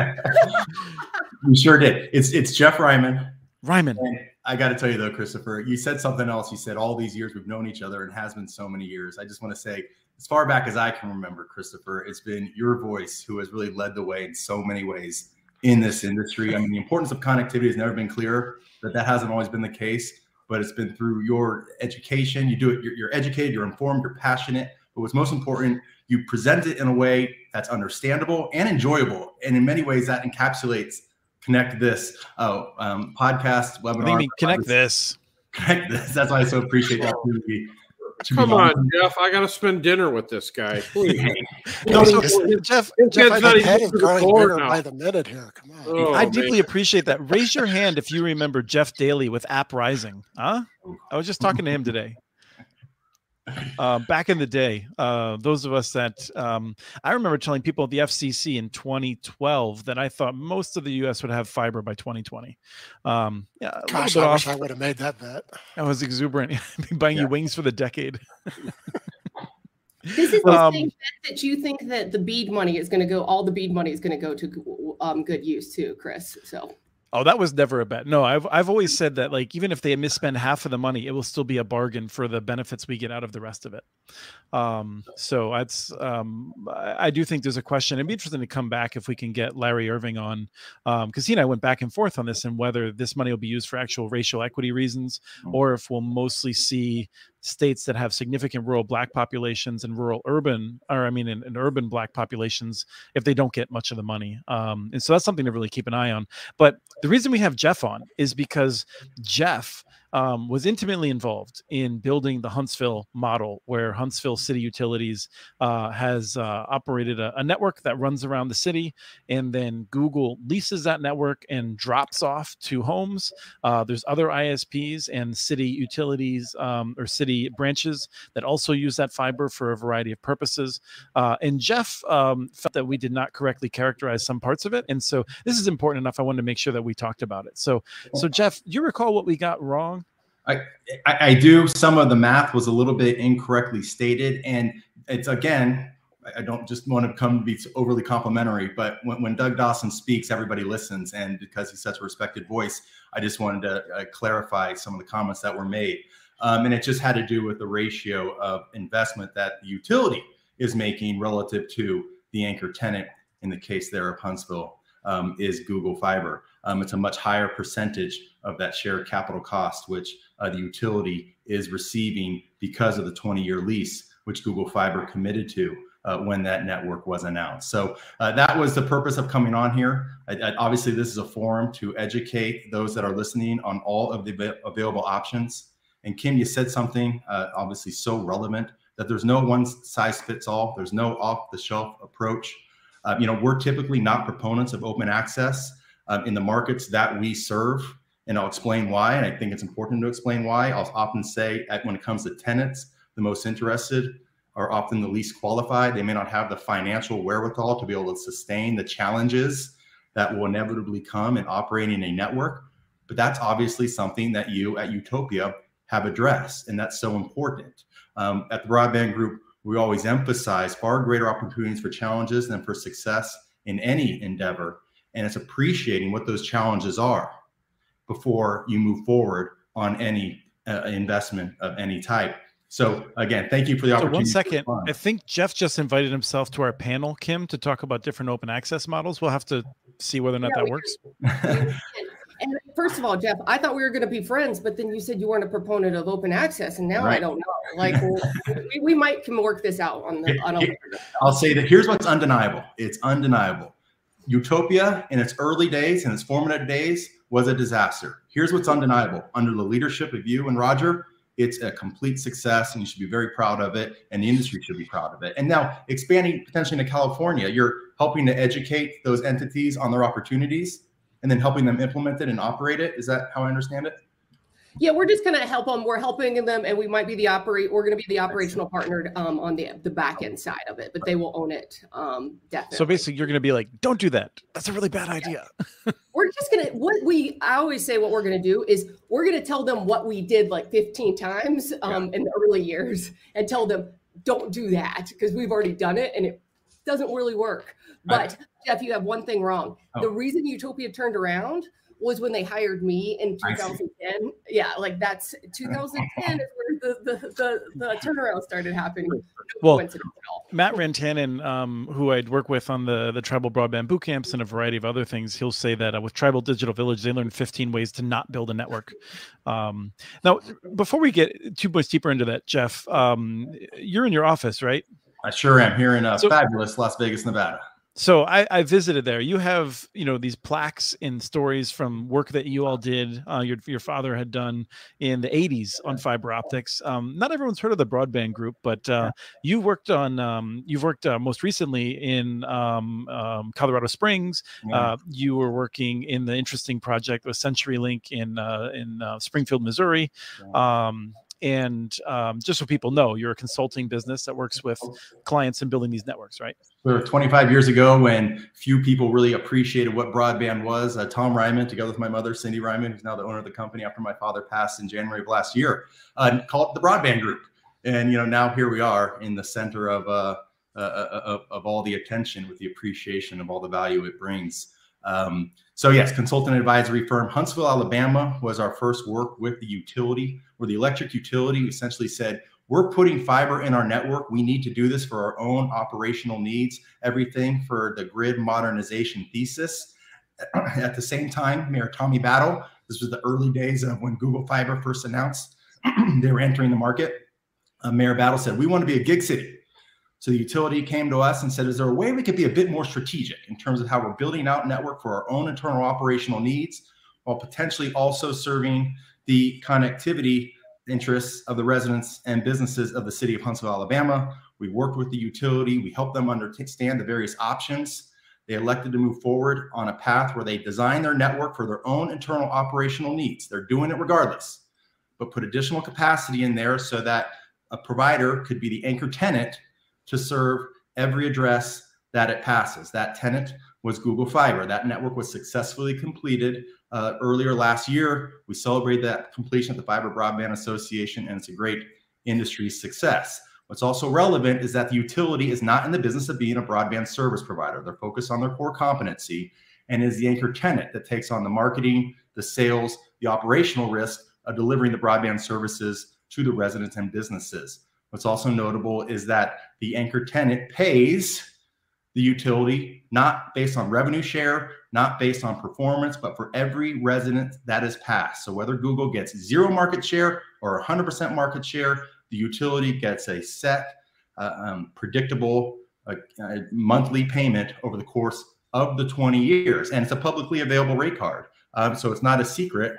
you sure did. It's it's Jeff Ryman. Ryman. I got to tell you though, Christopher, you said something else. You said all these years we've known each other and has been so many years. I just want to say, as far back as I can remember, Christopher, it's been your voice who has really led the way in so many ways in this industry. I mean, the importance of connectivity has never been clearer, but that hasn't always been the case. But it's been through your education. You do it, you're, you're educated, you're informed, you're passionate. But what's most important, you present it in a way that's understandable and enjoyable. And in many ways, that encapsulates connect this oh, um, podcast webinar. I mean, connect this. Connect this. That's why I so appreciate the opportunity. Come on, Jeff. I got to spend dinner with this guy. Please. no, so, Jeff, Jeff my head is growing by the minute here. Come on. Oh, I deeply man. appreciate that. Raise your hand if you remember Jeff Daly with App Rising. Huh? I was just talking to him today uh, back in the day, uh, those of us that um, I remember telling people at the FCC in 2012 that I thought most of the U.S. would have fiber by 2020. Um, yeah, Gosh, I off. wish I would have made that bet. I was exuberant, buying yeah. you wings for the decade. this is the um, same bet that you think that the BEAD money is going to go. All the BEAD money is going to go to um, good use too, Chris. So Oh, that was never a bet. No, I've I've always said that like even if they misspend half of the money, it will still be a bargain for the benefits we get out of the rest of it. Um, so that's um, I, do think there's a question. It'd be interesting to come back if we can get Larry Irving on because um, he and I went back and forth on this and whether this money will be used for actual racial equity reasons mm. or if we'll mostly see states that have significant rural black populations and rural urban, or I mean, in, in urban black populations, if they don't get much of the money. Um, and so that's something to really keep an eye on. But the reason we have Jeff on is because Jeff um, was intimately involved in building the Huntsville model, where Huntsville City Utilities uh, has uh, operated a, a, network that runs around the city, and then Google leases that network and drops off to homes. Uh, there's other ISPs and city utilities um, or city branches that also use that fiber for a variety of purposes. Uh, and Jeff um, felt that we did not correctly characterize some parts of it, and so this is important enough. I wanted to make sure that we talked about it. So, so Jeff, do you recall what we got wrong? I, I, do. Some of the math was a little bit incorrectly stated, and it's again I don't just want to come to be overly complimentary, but when, when Doug Dawson speaks, everybody listens. And because he's such a respected voice, I just wanted to uh, clarify some of the comments that were made. Um, and it just had to do with the ratio of investment that the utility is making relative to the anchor tenant in the case there of Huntsville um, is Google Fiber. Um, it's a much higher percentage of that shared capital cost, which uh, the utility is receiving because of the 20 year lease, which Google Fiber committed to uh, when that network was announced. So uh, that was the purpose of coming on here. I, I, obviously, this is a forum to educate those that are listening on all of the available options. And Kim, you said something uh, obviously so relevant that there's no one size fits all. There's no off the shelf approach. Uh, you know, we're typically not proponents of open access um, in the markets that we serve. And I'll explain why. And I think it's important to explain why. I'll often say when it comes to tenants, the most interested are often the least qualified. They may not have the financial wherewithal to be able to sustain the challenges that will inevitably come in operating a network. But that's obviously something that you at Utopia have addressed, and that's so important. Um, at the Broadband Group, we always emphasize far greater opportunities for challenges than for success in any endeavor. And it's appreciating what those challenges are before you move forward on any uh, investment of any type. So again, thank you for the opportunity. One second, I think Jeff just invited himself to our panel, Kim, to talk about different open access models. We'll have to see whether or not yeah, that works. and first of all, Jeff, I thought we were going to be friends, but then you said you weren't a proponent of open access, and now right. I don't know. Like, we, we, might can work this out on the. On a- I'll say that here's what's undeniable. It's undeniable. Utopia in its early days, in its formative days, was a disaster. Here's what's undeniable. Under the leadership of you and Roger, it's a complete success and you should be very proud of it and the industry should be proud of it and now expanding potentially into california you're helping to educate those entities on their opportunities and then helping them implement it and operate it is that how i understand it yeah, we're just going to help them. We're helping them, and we might be the operate. We're going to be the operational partner um, on the the back end side of it, but they will own it. Um, definitely. So basically, you're going to be like, "Don't do that. That's a really bad idea." we're just going to what we. I always say what we're going to do is we're going to tell them what we did like 15 times um, yeah. in the early years, and tell them don't do that because we've already done it and it doesn't really work. But Jeff, you have one thing wrong. Oh. The reason Utopia turned around was when they hired me in 2010. Yeah, like that's 2010 is where the, the, the, the turnaround started happening. No well, Matt Rantanen, um, who I'd work with on the, the tribal broadband boot camps and a variety of other things, he'll say that uh, with Tribal Digital Village, they learned 15 ways to not build a network. Um, now, before we get too much deeper into that, Jeff, um, you're in your office, right? I sure am here in uh, so, fabulous Las Vegas, Nevada. So I, I, visited there. You have, you know, these plaques and stories from work that you all did. Uh, your your father had done in the '80s on fiber optics. Um, not everyone's heard of the broadband group, but uh, you worked on. Um, you've worked uh, most recently in um, um Colorado Springs. Uh, you were working in the interesting project with CenturyLink in uh, in uh, Springfield, Missouri. And um, just so people know, you're a consulting business that works with clients and building these networks, right? So 25 years ago, when few people really appreciated what broadband was, uh, Tom Ryman, together with my mother, Cindy Ryman, who's now the owner of the company after my father passed in January of last year, uh, called the Broadband Group. And you know, now here we are in the center of uh, uh, uh of, of all the attention with the appreciation of all the value it brings. Um, so yes, consultant advisory firm Huntsville, Alabama was our first work with the utility, where the electric utility essentially said, we're putting fiber in our network. We need to do this for our own operational needs, everything for the grid modernization thesis. At the same time, Mayor Tommy Battle, this was the early days of when Google Fiber first announced they were entering the market. Uh, Mayor Battle said, we want to be a gig city. So the utility came to us and said, is there a way we could be a bit more strategic in terms of how we're building out network for our own internal operational needs while potentially also serving the connectivity interests of the residents and businesses of the city of Huntsville, Alabama. We worked with the utility. We helped them understand the various options. They elected to move forward on a path where they design their network for their own internal operational needs. They're doing it regardless, but put additional capacity in there so that a provider could be the anchor tenant to serve every address that it passes. That tenant was Google Fiber. That network was successfully completed uh, earlier last year. We celebrated that completion at the Fiber Broadband Association, and it's a great industry success. What's also relevant is that the utility is not in the business of being a broadband service provider. They're focused on their core competency and is the anchor tenant that takes on the marketing, the sales, the operational risk of delivering the broadband services to the residents and businesses. What's also notable is that the anchor tenant pays the utility not based on revenue share, not based on performance, but for every resident that is passed. So whether Google gets zero market share or 100% market share, the utility gets a set, uh, um, predictable uh, uh, monthly payment over the course of the 20 years. And it's a publicly available rate card. Um, so it's not a secret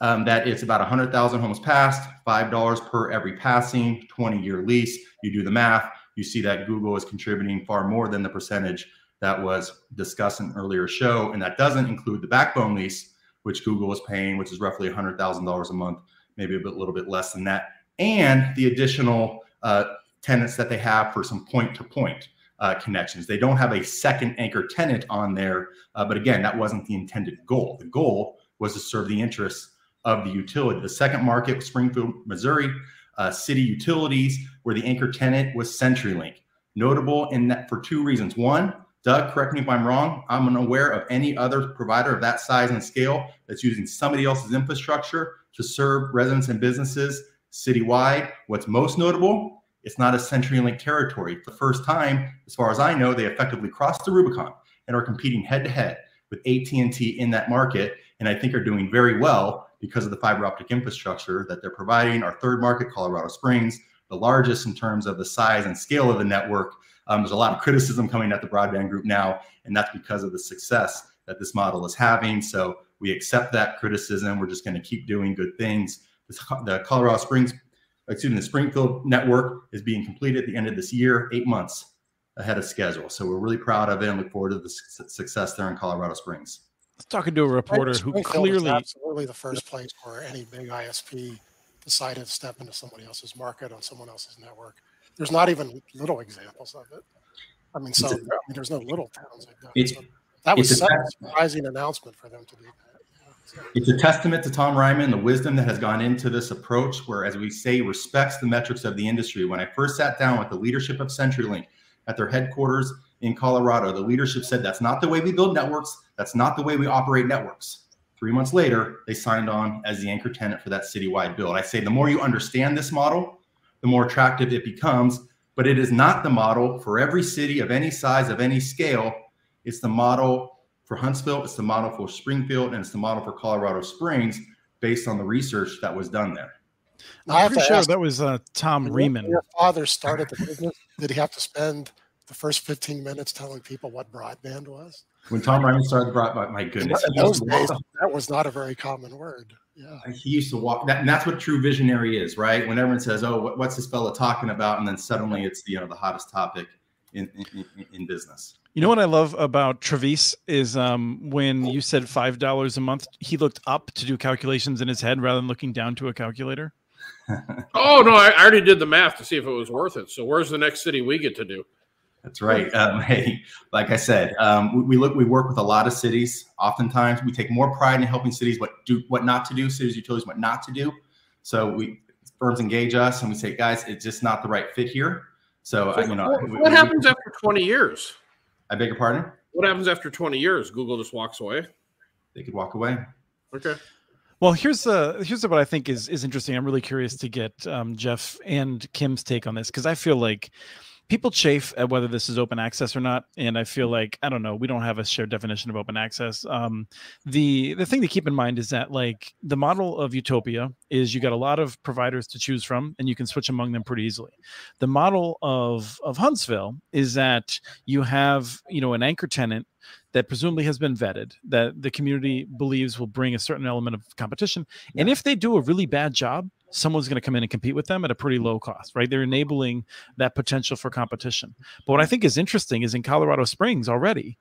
um, that it's about 100,000 homes passed, $5 per every passing, 20 year lease. You do the math, you see that Google is contributing far more than the percentage that was discussed in earlier show. And that doesn't include the backbone lease, which Google is paying, which is roughly $100,000 a month, maybe a bit, little bit less than that, and the additional uh, tenants that they have for some point to point uh, connections. They don't have a second anchor tenant on there, uh, but again, that wasn't the intended goal. The goal was to serve the interests of the utility. The second market was Springfield, Missouri, uh, city utilities, where the anchor tenant was CenturyLink. Notable in that for two reasons. One, Doug, correct me if I'm wrong. I'm unaware of any other provider of that size and scale that's using somebody else's infrastructure to serve residents and businesses citywide. What's most notable, it's not a CenturyLink territory. For the first time, as far as I know, they effectively crossed the Rubicon and are competing head to head with AT&T in that market, and I think are doing very well because of the fiber optic infrastructure that they're providing. Our third market, Colorado Springs, the largest in terms of the size and scale of the network. Um, there's a lot of criticism coming at the broadband group now, and that's because of the success that this model is having. So we accept that criticism. We're just going to keep doing good things. The Colorado Springs, excuse me, the Springfield network is being completed at the end of this year, eight months ahead of schedule. So we're really proud of it and look forward to the success there in Colorado Springs. Talking to a reporter who clearly absolutely the first place where any big ISP decided to step into somebody else's market on someone else's network. There's not even little examples of it. I mean, so I mean, there's no little towns like that. So that was such a surprising announcement for them to do that. It's a testament to Tom Ryman, the wisdom that has gone into this approach, where, as we say, respects the metrics of the industry. When I first sat down with the leadership of CenturyLink at their headquarters in Colorado, the leadership said, That's not the way we build networks. That's not the way we operate networks. Three months later, they signed on as the anchor tenant for that citywide build. I say, the more you understand this model, the more attractive it becomes. But it is not the model for every city of any size, of any scale. It's the model for Huntsville, it's the model for Springfield, and it's the model for Colorado Springs based on the research that was done there. I'm pretty sure ask, that was uh, Tom Reimann. Your father started the business. Did he have to spend the first 15 minutes telling people what broadband was? When Tom Reimann started broadband, my goodness. In those days, that was not a very common word. Yeah. He used to walk that, and that's what true visionary is, right? When everyone says, "Oh, what's this fella talking about?" and then suddenly it's the you know the hottest topic in, in, in business. You know what I love about Travis is um, when you said five dollars a month, he looked up to do calculations in his head rather than looking down to a calculator. oh no, I already did the math to see if it was worth it. So where's the next city we get to do? That's right. Um, hey, like I said, um, we, we, look, we work with a lot of cities. Oftentimes, we take more pride in helping cities what do, what not to do, cities, utilities, what not to do. So we firms engage us, and we say, guys, it's just not the right fit here. So, so uh, you know, what, what we, happens we, after 20 years? I beg your pardon. What happens after 20 years? Google just walks away. They could walk away. Okay. Well, here's uh here's what I think is is interesting. I'm really curious to get um, Jeff and Kim's take on this because I feel like people chafe at whether this is open access or not and i feel mm-hmm. like i don't know we don't have a shared definition of open access. Um, the the thing to keep in mind is that like the model of utopia is you got a lot of providers to choose from and you can switch among them pretty easily. The model of of huntsville is that you have you know an anchor tenant that presumably has been vetted that the community believes will bring a certain element of competition and if they do a really bad job someone's going to come in and compete with them at a pretty low cost, right? They're enabling that potential for competition. But what I think is interesting is in Colorado Springs already,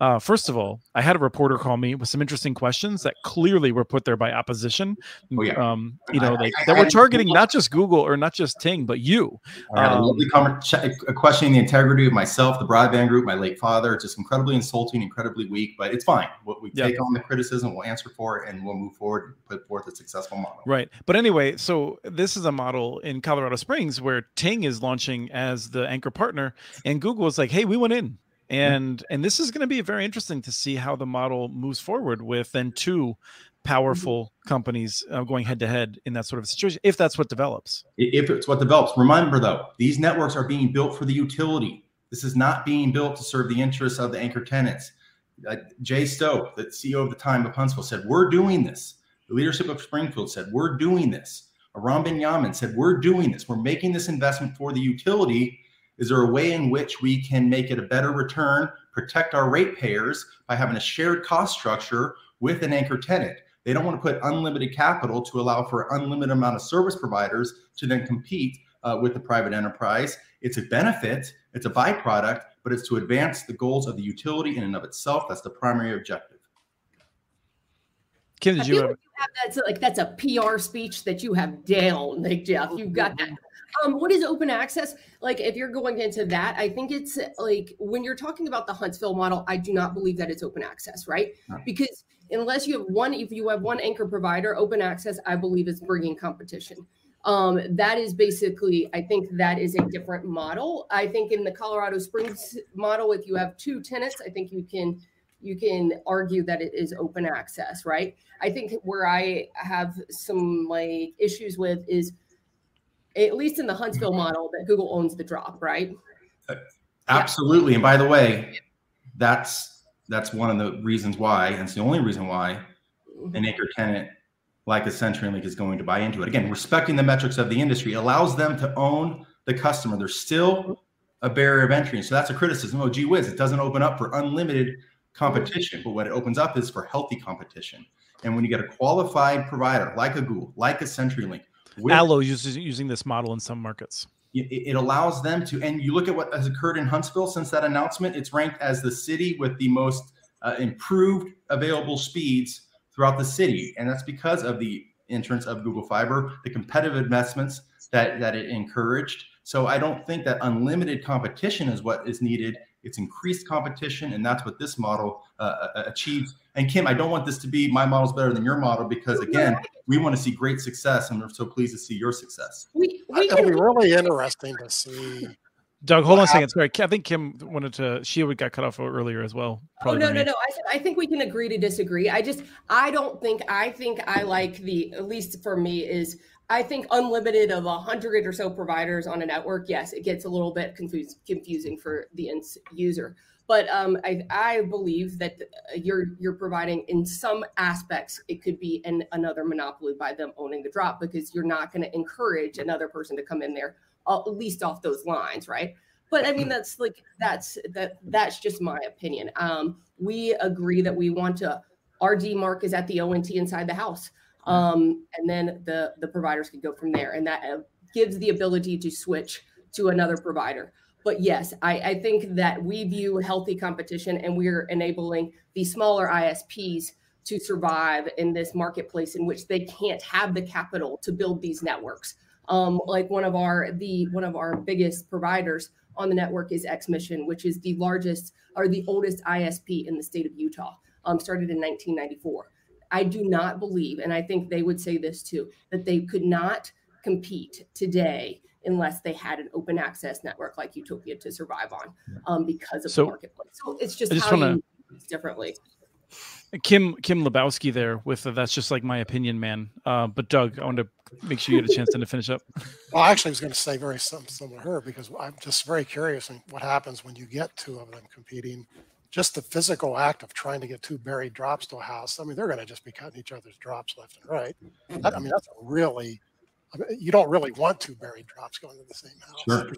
Uh, first of all, I had a reporter call me with some interesting questions that clearly were put there by opposition. Oh, yeah. Um, you know, I- like I- that I- were targeting not just Google or not just Ting, but you. I had a Um, lovely comment, ch- uh, questioning the integrity of myself, the broadband group, my late father. It's just incredibly insulting, incredibly weak, but it's fine. What we Yeah. take on the criticism, we'll answer for it, and we'll move forward and put forth a successful model. Right. But anyway, so this is a model in Colorado Springs where Ting is launching as the anchor partner, and Google is like, hey, we went in. And and this is going to be very interesting to see how the model moves forward with then two powerful companies uh, going head to head in that sort of situation, if that's what develops. If it's what develops, remember though, these networks are being built for the utility. This is not being built to serve the interests of the anchor tenants. Uh, Jay Stowe, the CEO of the time of Huntsville, said, We're doing this. The leadership of Springfield said, We're doing this. Aram Benyamin said, We're doing this. We're making this investment for the utility. Is there a way in which we can make it a better return, protect our ratepayers by having a shared cost structure with an anchor tenant? They don't want to put unlimited capital to allow for unlimited amount of service providers to then compete uh, with the private enterprise. It's a benefit, it's a byproduct, but it's to advance the goals of the utility in and of itself. That's the primary objective. Kim, I did feel you like have? you have that's like that's a PR speech that you have down, like Jeff. You've got that. Um, what is open access? Like, if you're going into that, I think it's like when you're talking about the Huntsville model, I do not believe that it's open access, right? Right. Because unless you have one, if you have one anchor provider, open access, I believe is bringing competition. Um, that is basically, I think that is a different model. I think in the Colorado Springs model, if you have two tenants, I think you can you can argue that it is open access, right? I think where I have some like issues with is at least in the Huntsville mm-hmm. model that Google owns the drop, right? Uh, absolutely. And by the way, that's that's one of the reasons why, and it's the only reason why mm-hmm. an anchor tenant like a CenturyLink is going to buy into it. Again, respecting the metrics of the industry allows them to own the customer. There's still a barrier of entry. And so that's a criticism. Oh, gee whiz, it doesn't open up for unlimited competition. But what it opens up is for healthy competition. And when you get a qualified provider like a Google, like a CenturyLink, with Allo uses using this model in some markets. it, it allows them to and you look at what has occurred in huntsville since that announcement it's ranked as the city with the most uh, improved available speeds throughout the city. And that's because of the entrance of google fiber the competitive investments that that it encouraged. So i don't think that unlimited competition is what is needed. It's increased competition and that's what this model uh, uh, achieves and kim i don't want this to be my model's better than your model because again we want to see great success and we're so pleased to see your success We, we It'll be really interesting to see. Doug, hold on a second. Sorry, I think Kim wanted to. She would got cut off earlier as well. Oh no, no, no! I said I think we can agree to disagree. I just I don't think I think I like the at least for me is I think unlimited of a hundred or so providers on a network. Yes, it gets a little bit confused, confusing for the end user. But um, I, I believe that uh, you're you're providing in some aspects it could be an, another monopoly by them owning the drop because you're not going to encourage another person to come in there at least off those lines, right? But I mean that's like that's that that's just my opinion. Um, we agree that we want to RD mark is at the ONT inside the house, um, and then the the providers could go from there, and that uh, gives the ability to switch to another provider. But yes, I, I think that we view healthy competition, and we're enabling the smaller ISPs to survive in this marketplace in which they can't have the capital to build these networks. Um, like one of our the one of our biggest providers on the network is X Mission, which is the largest or the oldest ISP in the state of Utah. Um, started in 1994. I do not believe, and I think they would say this too, that they could not compete today unless they had an open access network like Utopia to survive on, um, because of So, the marketplace. So it's just, just how wanna- you do things differently. Kim Kim Lebowski there with the, that's just like my opinion, man. Uh, but Doug, I want to make sure you get a chance then to finish up. Well, I actually was going to say very something similar to her because I'm just very curious in what happens when you get two of them competing. Just the physical act of trying to get two buried drops to a house. I mean, they're going to just be cutting each other's drops left and right. That, I mean, that's a really, I mean, you don't really want two buried drops going to the same house. Sure.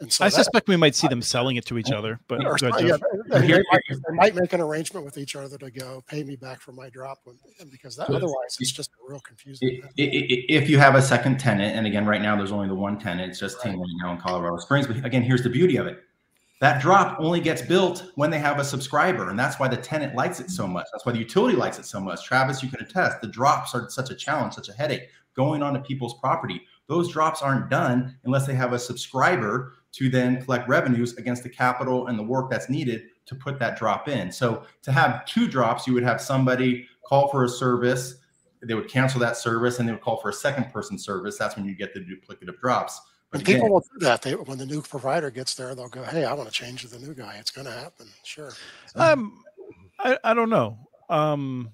And so I that- suspect we might see them selling it to each other. But or ahead, yeah, they, they might, they might make an arrangement with each other to go pay me back for my drop when, and because that, Sure. otherwise it's just a real confusing. I- i- i- If you have a second tenant, and again, right now there's only the one tenant, it's just Ting right now in Colorado Springs. But again, here's the beauty of it. that drop only gets built when they have a subscriber. And that's why the tenant likes it so much. That's why the utility likes it so much. Travis, you can attest the drops are such a challenge, such a headache going onto people's property. Those drops aren't done unless they have a subscriber to then collect revenues against the capital and the work that's needed to put that drop in. So to have two drops, you would have somebody call for a service, they would cancel that service, and they would call for a second person service. That's when you get the duplicative drops. But and people will do that. They, when the new provider gets there, they'll go, "Hey, I want to change to the new guy." It's going to happen, sure. Um, I, I don't know. Um,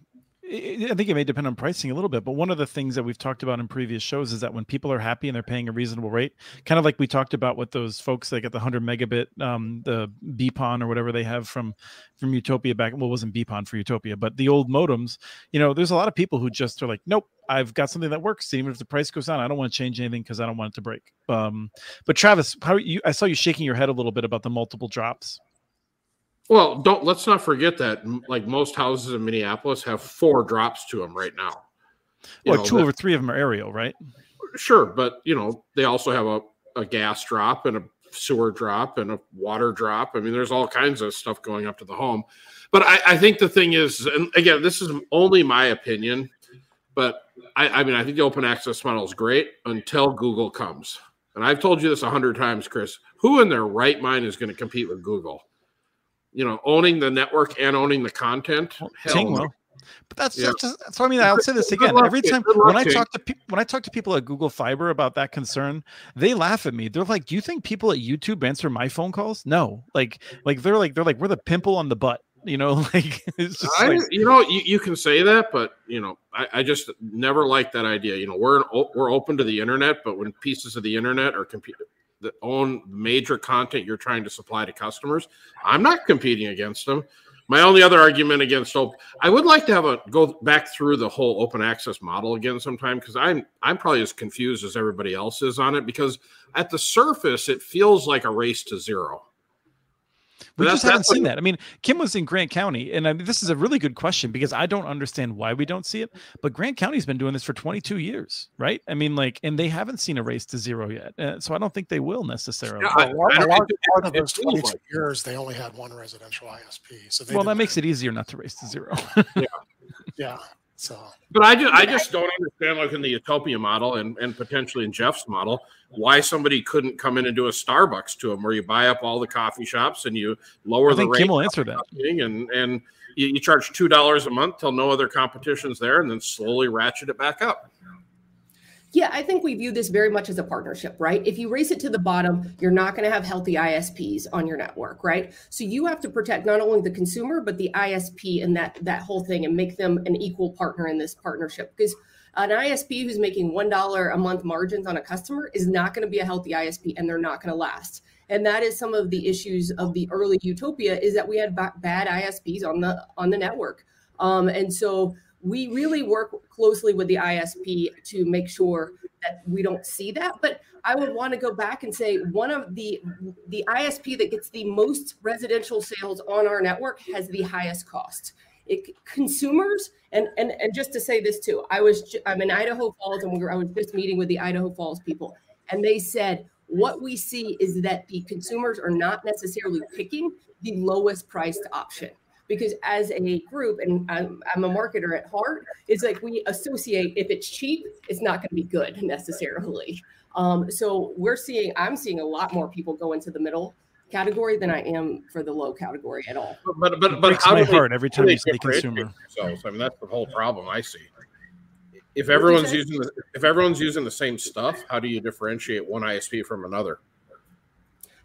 I think it may depend on pricing a little bit, but one of the things that we've talked about in previous shows is that when people are happy and they're paying a reasonable rate, kind of like we talked about with those folks that get the 100 megabit, um, the BPON or whatever they have from from Utopia back. Well, wasn't BPON for Utopia, but the old modems. You know, there's a lot of people who just are like, nope, I've got something that works. Even if the price goes down, I don't want to change anything because I don't want it to break. Um, but Travis, how you? I saw you shaking your head a little bit about the multiple drops. Well, don't let's not forget that like most houses in Minneapolis have four drops to them right now. You well, know, two that, or three of them are aerial, right? Sure, but you know they also have a, a gas drop and a sewer drop and a water drop. I mean, there's all kinds of stuff going up to the home. But I, I think the thing is, and again, this is only my opinion, but I, I mean, I think the open access model is great until Google comes. And I've told you this a hundred times, Chris. Who in their right mind is going to compete with Google? You know, owning the network and owning the content. Will. But that's, yeah. that's, that's what I mean. I'll say this again. Every time when I talk to people, when I talk to people at Google Fiber about that concern, they laugh at me. They're like, "Do you think people at YouTube answer my phone calls?" No, like, like they're like they're like we're the pimple on the butt. You know, like, I, like you know, you, you can say that, but you know, I, I just never like that idea. You know, we're an, we're open to the internet, but when pieces of the internet are computer that own major content you're trying to supply to customers. I'm not competing against them. My only other argument against open, I would like to have a go back through the whole open access model again sometime because I'm I'm probably as confused as everybody else is on it because at the surface it feels like a race to zero. We just haven't seen that. I mean, Kim was in Grant County, and I mean, this is a really good question because I don't understand why we don't see it. But Grant County's been doing this for 22 years, right? I mean, like, and they haven't seen a race to zero yet, uh, so I don't think they will necessarily. Yeah, well, a lot, part of those 22 like years, they only had one residential ISP. So well, that makes it easier not to race to zero. yeah, yeah. So, but I just I just don't understand, like in the Utopia model and and potentially in Jeff's model, why somebody couldn't come in and do a Starbucks to them, where you buy up all the coffee shops and you lower I the rate. Kim will answer that. And and you, you charge two dollars a month till no other competition's there, and then slowly ratchet it back up. Yeah, I think we view this very much as a partnership, right? If you race it to the bottom, you're not going to have healthy ISPs on your network, right? So you have to protect not only the consumer but the ISP and that that whole thing and make them an equal partner in this partnership because an ISP who's making $1 a month margins on a customer is not going to be a healthy ISP and they're not going to last. And that is some of the issues of the early utopia is that we had bad ISPs on the on the network. Um, and so we really work closely with the ISP to make sure that we don't see that. But I would want to go back and say one of the the ISP that gets the most residential sales on our network has the highest cost. It, consumers and, and and just to say this too, I was I'm in Idaho Falls and we were I was just meeting with the Idaho Falls people, and they said what we see is that the consumers are not necessarily picking the lowest priced option because as a group and I'm, I'm, a marketer at heart it's like we associate if it's cheap it's not going to be good necessarily. Um, so we're seeing i'm seeing a lot more people go into the middle category than i am for the low category at all. But but but, how my heart every time you say consumer. themselves? i mean that's the whole problem i see. If everyone's using the, if everyone's using the same stuff how do you differentiate one isp from another?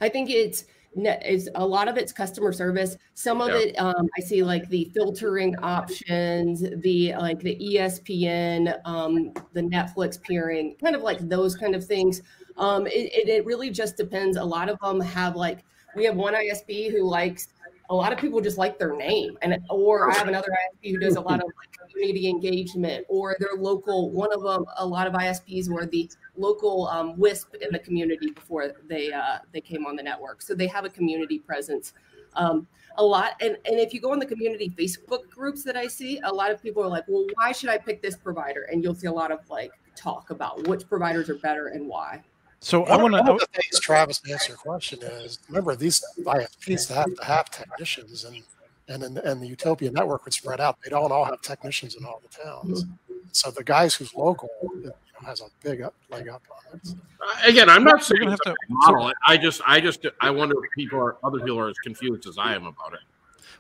I think it's is a lot of it's customer service. Some of yeah. it, um, I see like the filtering options, the like the ESPN, um, the Netflix peering, kind of like those kind of things. Um, it, it, it really just depends. A lot of them have like we have one ISP who likes a lot of people just like their name and or i have another isp who does a lot of like community engagement or their local one of them a lot of isps were the local um, wisp in the community before they uh, they came on the network. So they have a community presence um, a lot and, and if you go on the community facebook groups that i see a lot of people are like well why should i pick this provider? And you'll see a lot of like talk about which providers are better and why So One I of- want one of to. the things, Travis, to answer your question is, remember these ISPs have to have technicians, and and and, and the Utopia network would spread out. They don't all have technicians in all the towns. So the guys who's local you know, has a big up, leg up on it. Uh, Again, I'm not You're saying gonna it's have to- model. I just, I just, I wonder if people are, other people are as confused as I am about it.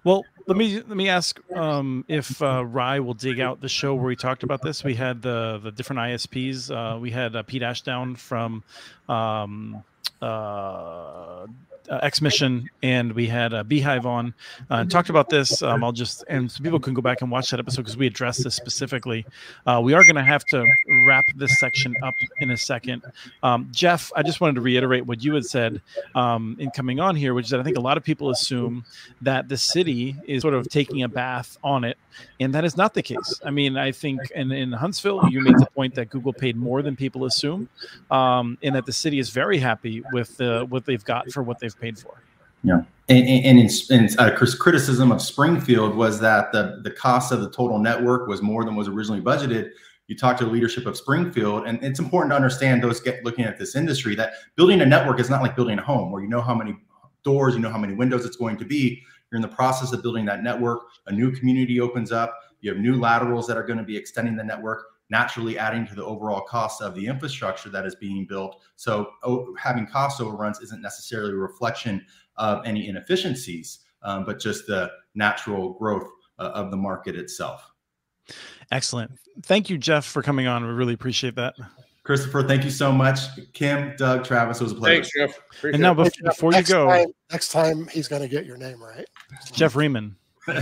Well, let me let me ask um, if uh, Ry will dig out the show where we talked about this. We had the the different ISPs. Uh, we had uh, Pete Ashdown from um, uh, uh, X Mission, and we had uh, Beehive on uh, and talked about this. Um, I'll just and so people can go back and watch that episode because we addressed this specifically. Uh, we are going to have to wrap this section up in a second. Um, Jeff, I just wanted to reiterate what you had said um, in coming on here, which is that I think a lot of people assume that the city is sort of taking a bath on it, and that is not the case. I mean, I think in, in Huntsville, you made the point that Google paid more than people assume, um, and that the city is very happy with uh, what they've got for what they've paid for. Yeah. And, and, in, in uh, criticism of Springfield was that the, the cost of the total network was more than was originally budgeted. You talk to the leadership of Springfield, and it's important to understand those get looking at this industry that building a network is not like building a home where you know how many doors, you know how many windows it's going to be. You're in the process of building that network. A new community opens up. You have new laterals that are going to be extending the network, naturally adding to the overall cost of the infrastructure that is being built. So oh, having cost overruns isn't necessarily a reflection of any inefficiencies, um, but just the natural growth uh, of the market itself. Excellent. Thank you, Jeff, for coming on. We really appreciate that. Christopher, thank you so much. Kim, Doug, Travis, it was a pleasure. Thanks, Jeff. Appreciate And now, it. bef- Hey, Jeff, before you next go, time, next time he's going to get your name right. Jeff Riemann.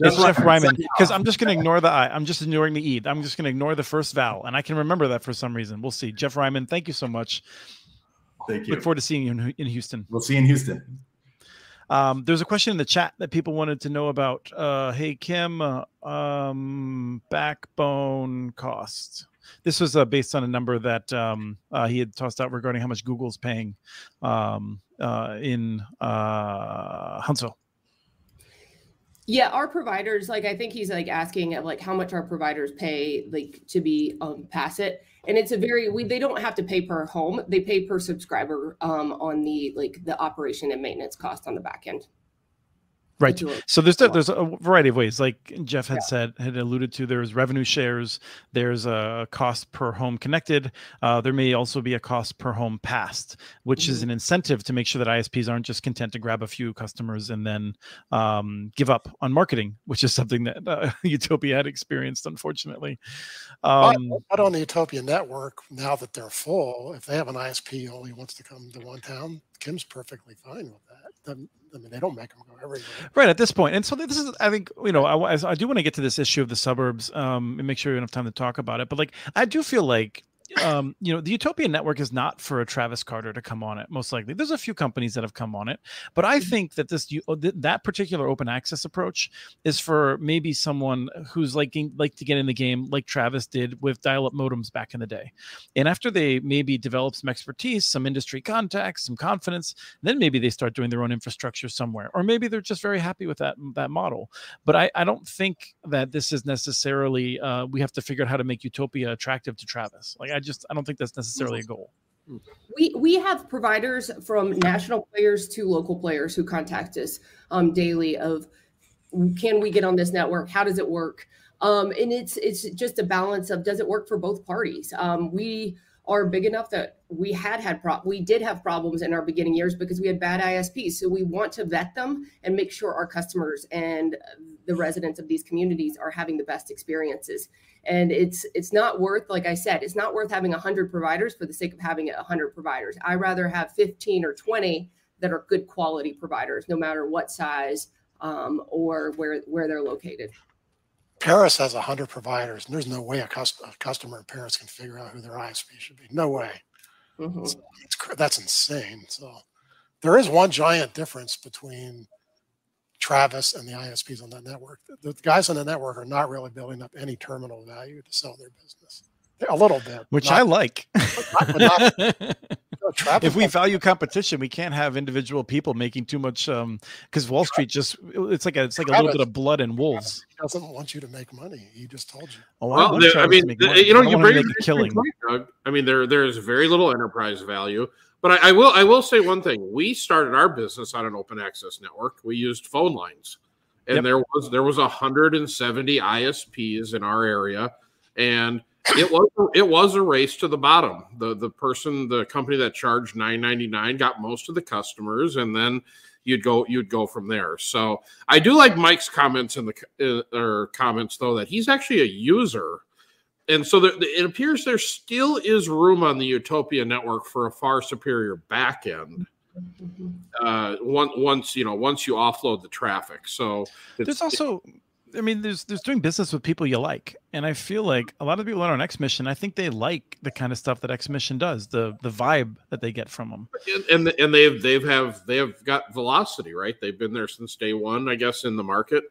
That's It's. Jeff Ryman because I'm just going to ignore the I. I'm just ignoring the E. I'm just going to ignore the first vowel, and I can remember that for some reason. We'll see. Jeff Ryman, thank you so much. Thank you. Look forward to seeing you in, in Houston. We'll see you in Houston. Um, there's a question in the chat that people wanted to know about. Uh, hey Kim, uh, um, backbone cost. This was uh, based on a number that um, uh, he had tossed out regarding how much Google's paying um, uh, in uh, Huntsville. Yeah, our providers, like I think he's like asking of like how much our providers pay like to be um pass it. And it's a very we they don't have to pay per home, they pay per subscriber um on the like the operation and maintenance cost on the back end. Right. It. So there's there's a variety of ways, like Jeff had said, had alluded to. There's revenue shares. There's a cost per home connected. Uh, there may also be a cost per home passed, which is an incentive to make sure that ISPs aren't just content to grab a few customers and then um, give up on marketing, which is something that uh, Utopia had experienced, unfortunately. But- Um, but on the Utopia network, now that they're full, if they have an ISP only wants to come to one town, Kim's perfectly fine with that. Them- I mean, they don't make them go everywhere. right at this point and so this is i think you know i, I do want to get to this issue of the suburbs um and make sure we have enough time to talk about it but like i do feel like um you know the utopia network is not for a travis carter to come on it most likely. There's a few companies that have come on it but i think that this that particular open access approach is for maybe someone who's like like to get in the game like travis did with dial-up modems back in the day. And after they maybe develop some expertise some industry contacts some confidence then maybe they start doing their own infrastructure somewhere or maybe they're just very happy with that that model. But i, I don't think that this is necessarily uh, we have to figure out how to make utopia attractive to travis. Like i just i don't think that's necessarily a goal We we have providers from national players to local players who contact us um, daily of can we get on this network? How does it work? Um, and it's it's just a balance of does it work for both parties? Um, we are big enough that we had had pro- we did have problems in our beginning years because we had bad ISPs. So we want to vet them and make sure our customers and the residents of these communities are having the best experiences and it's it's not worth like i said it's not worth having 100 providers for the sake of having 100 providers i rather have 15 or 20 that are good quality providers no matter what size um, or where where they're located Paris has 100 providers, and there's no way a, cus- a customer in Paris can figure out who their ISP should be. No way. Mhm. It's, that's insane. So there is one giant difference between Travis and the ISPs on that network. The, the guys on the network are not really building up any terminal value to sell their business. A little bit, which not- i like but not- but not- traffic if we light value competition, we can't have individual people making too much. Um, because Wall Street just it's like a it's like a little bit of blood and wolves. doesn't want you to make money. He just told you. Oh, Well, want there- I mean, the- you know, you want him bring make a a killing. point, Doug. I mean, there there is very little enterprise value, but I, I will I will say one thing. We started our business on an open access network. We used phone lines, and Yep. there was there was 170 ISPs in our area, and it was it was a race to the bottom. The the person, the company that charged 9.99 got most of the customers, and then you'd go you'd go from there. So I do like Mike's comments in the uh, or comments though that he's actually a user and so there, it appears there still is room on the Utopia network for a far superior back end. Uh, once, once you know, once you offload the traffic. So There's also, I mean, there's there's doing business with people you like, and I feel like a lot of people that are on X Mission, I think they like the kind of stuff that X Mission does, the the vibe that they get from them. and and they've they've have they have got velocity, right? They've been there since day one, I guess, in the market.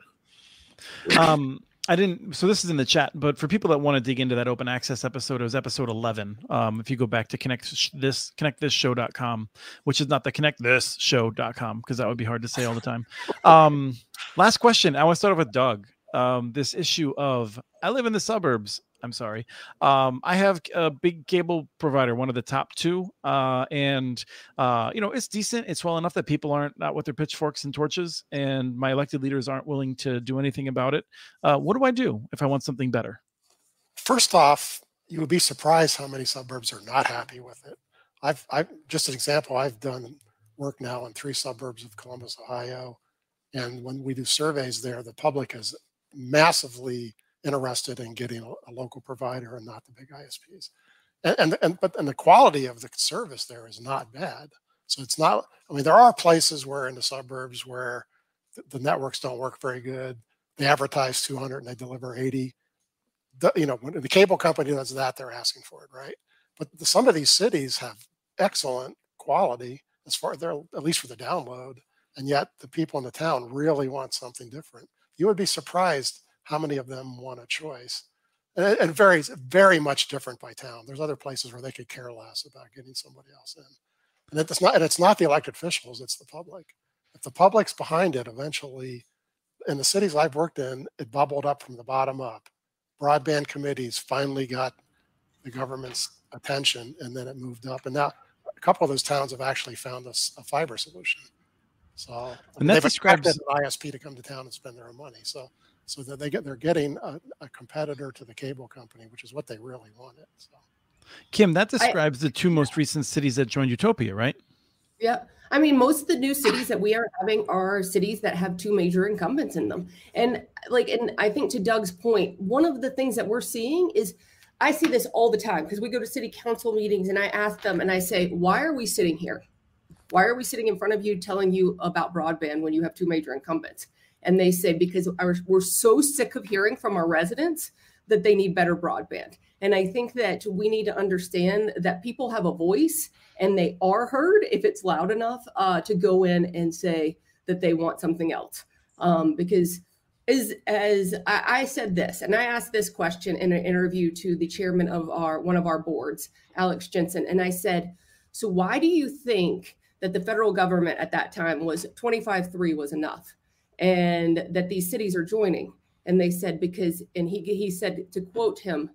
um i didn't so this is in the chat but for people that want to dig into that open access episode it was episode 11 um if you go back to connect sh- this connectthisshow.com which is not the connect this show.com because that would be hard to say all the time. Um last question i want to start off with doug um this issue of i live in the suburbs i'm sorry um i have a big cable provider one of the top two uh and uh, you know, it's decent. It's well enough that people aren't out with their pitchforks and torches, and my elected leaders aren't willing to do anything about it. Uh, what do I do if I want something better? First off, you would be surprised how many suburbs are not happy with it. I've, I've just an example. I've done work now in three suburbs of Columbus, Ohio, and when we do surveys there, the public is massively interested in getting a, a local provider and not the big ISPs. And, and and but and the quality of the service there is not bad. So it's not. I mean, there are places where in the suburbs where the, the networks don't work very good. They advertise 200 and they deliver 80 the, you know, when the cable company does that, they're asking for it, right? But the, some of these cities have excellent quality as far they're at least for the download, and yet the people in the town really want something different. You would be surprised how many of them want a choice, and it, varies very much different by town. There's other places where they could care less about getting somebody else in, and it's not and it's not the elected officials; it's the public. If the public's behind it, eventually, in the cities I've worked in, it bubbled up from the bottom up. Broadband committees finally got the government's attention and then it moved up. And now a couple of those towns have actually found us a, fiber solution so I And that they've expected describes- an isp to come to town and spend their own money so so that they get they're getting a, a competitor to the cable company which is what they really wanted so Kim, that describes the two most recent cities that joined Utopia, right? Yeah. I mean, most of the new cities that we are having are cities that have two major incumbents in them. And like, and I think to Doug's point, one of the things that we're seeing is I see this all the time because we go to city council meetings and I ask them and I say, why are we sitting here? Why are we sitting in front of you telling you about broadband when you have two major incumbents? And they say, because our, we're so sick of hearing from our residents that they need better broadband. And I think that we need to understand that people have a voice and they are heard if it's loud enough uh, to go in and say that they want something else. Um, because as as I, I said this, and I asked this question in an interview to the chairman of our one of our boards, Alex Jensen, and I said, "So why do you think that the federal government at that time was 25-3 was enough, and that these cities are joining?" And they said because, and he he said to quote him,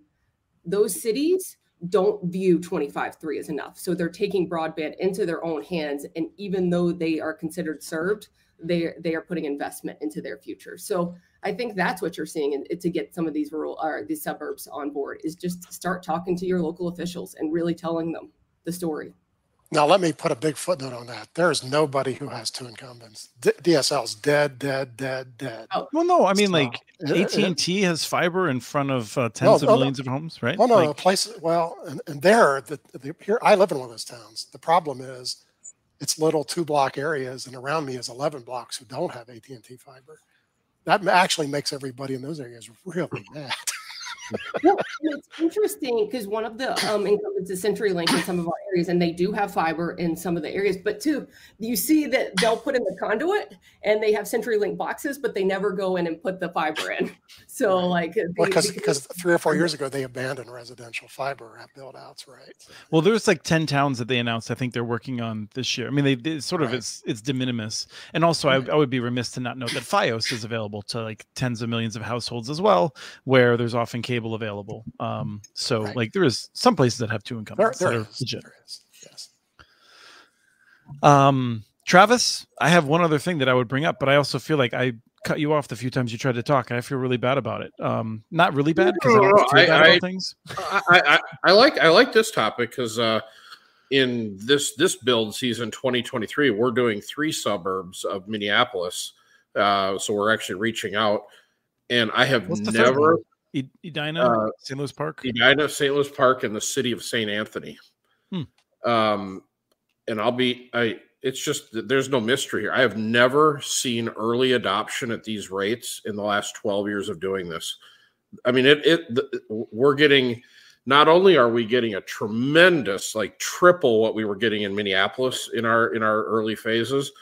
those cities don't view 25-3 as enough. So they're taking broadband into their own hands. And even though they are considered served, they, they are putting investment into their future. So I think that's what you're seeing and to get some of these rural or these suburbs on board is just start talking to your local officials and really telling them the story. Now let me put a big footnote on that there is nobody who has two incumbents D- dsl's dead dead dead dead Well, no, I mean So, like it- it- AT and T has fiber in front of uh, tens of no, no. millions of homes, right? Oh no, Like, no places. Well, and, and there, the, the here I live in one of those towns. The problem is, it's little two block areas, and around me is eleven blocks who don't have AT and T fiber. That actually makes everybody in those areas really mad. Well, it's interesting because one of the um, incumbents is CenturyLink in some of our areas, and they do have fiber in some of the areas. But two, you see that they'll put in the conduit and they have CenturyLink boxes, but they never go in and put the fiber in. So, like, well, because because three or four years ago they abandoned residential fiber at build outs, right? Well, there's like ten towns that they announced. I think they're working on this year. I mean, they, they sort of right. it's it's de minimis, and also right. I, I would be remiss to not note that FiOS is available to like tens of millions of households as well, where there's often cable available. Um, so right. like there is some places that have two incumbents there, there that is, are legit. Yes. Um, Travis, I have one other thing that I would bring up, but I also feel like I cut you off the few times you tried to talk. I feel really bad about it. Um, not really bad because no, I don't I, bad I, things. I, I, I, like I like this topic because uh, in this this build season 2023, we're doing three suburbs of Minneapolis, uh, so we're actually reaching out. And I have never Edina, uh, St. Louis Park, Edina, St. Louis Park, and the city of St. Anthony. Hmm. Um, and I'll be I it's just there's no mystery here. I have never seen early adoption at these rates in the last 12 years of doing this. I mean, it, it we're getting not only are we getting a tremendous like triple what we were getting in Minneapolis in our in our early phases,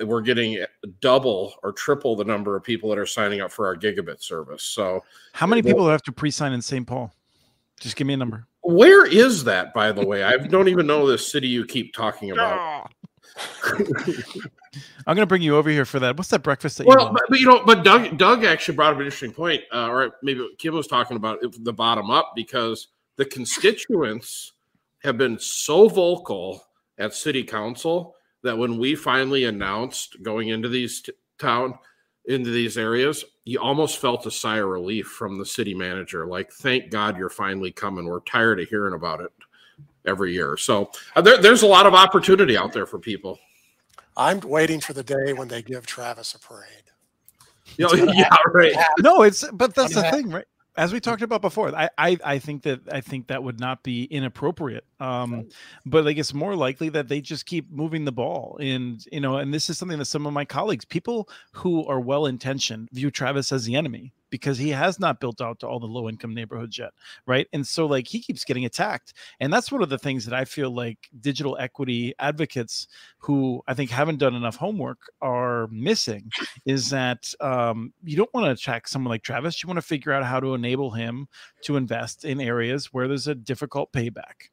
we're getting double or triple the number of people that are signing up for our gigabit service. So, how many people have to pre-sign in St. Paul? Just give me a number. Where is that, by the way? I don't even know the city you keep talking about. I'm going to bring you over here for that. What's that breakfast that well, you but, but, you know, but Doug Doug actually brought up an interesting point, uh, or maybe Kim was talking about the bottom up because the constituents have been so vocal at city council that when we finally announced going into these t- town into these areas, you almost felt a sigh of relief from the city manager. Like, thank God you're finally coming. We're tired of hearing about it every year. So uh, there, there's a lot of opportunity out there for people. I'm waiting for the day when they give Travis a parade. You know, yeah, right. No, it's but that's the thing, right? As we talked about before, I, I I think that I think that would not be inappropriate. Um, but like it's more likely that they just keep moving the ball, and you know, and this is something that some of my colleagues, people who are well intentioned, view Travis as the enemy because he has not built out to all the low income neighborhoods yet right? And so like he keeps getting attacked. And that's one of the things that i feel like digital equity advocates who i think haven't done enough homework are missing is that um, you don't want to attack someone like travis. You want to figure out how to enable him to invest in areas where there's a difficult payback.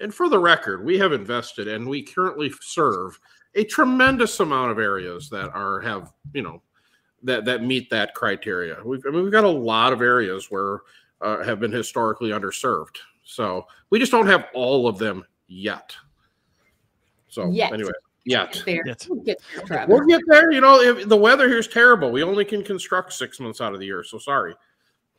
And for the record we have invested and we currently serve a tremendous amount of areas that are have you know that that meet that criteria. We've I mean we've got a lot of areas where uh, have been historically underserved. So we just don't have all of them yet. So yet. anyway, yet. Yet. We'll get there. We'll get there. You know, if the weather here is terrible. We only can construct six months out of the year. So sorry.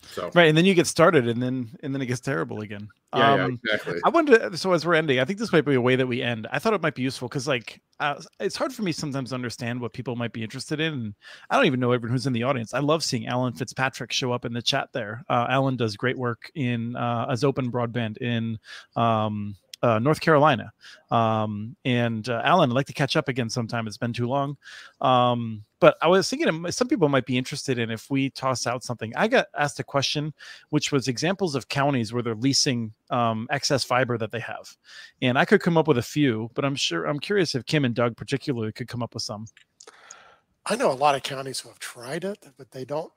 So right, and then you get started, and then and then it gets terrible again. Yeah, um, yeah exactly. I wanted to, so as we're ending, I think this might be a way that we end. I thought it might be useful because like uh, it's hard for me sometimes to understand what people might be interested in. And I don't even know everyone who's in the audience. I love seeing Alan Fitzpatrick show up in the chat there. Uh, Alan does great work in uh, as open broadband in um, uh, North Carolina. Um, and uh, Alan, I'd like to catch up again sometime. It's been too long. Um, but I was thinking some people might be interested in if we toss out something. I got asked a question, which was examples of counties where they're leasing um, excess fiber that they have, and I could come up with a few. But I'm sure I'm curious if Kim and Doug particularly could come up with some. I know a lot of counties who have tried it, but they don't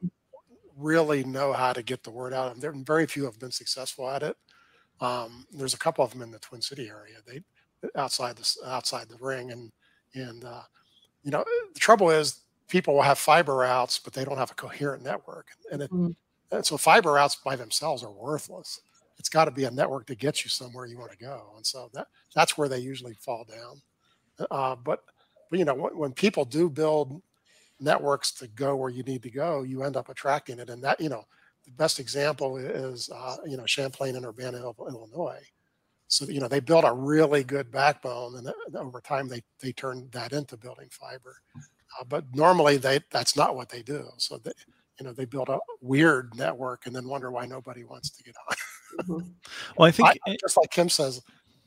really know how to get the word out. And very few have been successful at it. Um, there's a couple of them in the Twin City area. They outside the outside the ring, and and uh, you know the trouble is people will have fiber routes, but they don't have a coherent network, and, it, mm-hmm. and so fiber routes by themselves are worthless. It's got to be a network to get you somewhere you want to go, and so that that's where they usually fall down. Uh, but but you know when, when people do build networks to go where you need to go, you end up attracting it, and that you know the best example is uh, you know Champaign and Urbana, Illinois. So you know they built a really good backbone, and uh, over time they they turned that into building fiber. Uh, but normally they that's not what they do. So they you know they build a weird network and then wonder why nobody wants to get on. Mm-hmm. well, I think I, just like Kim says,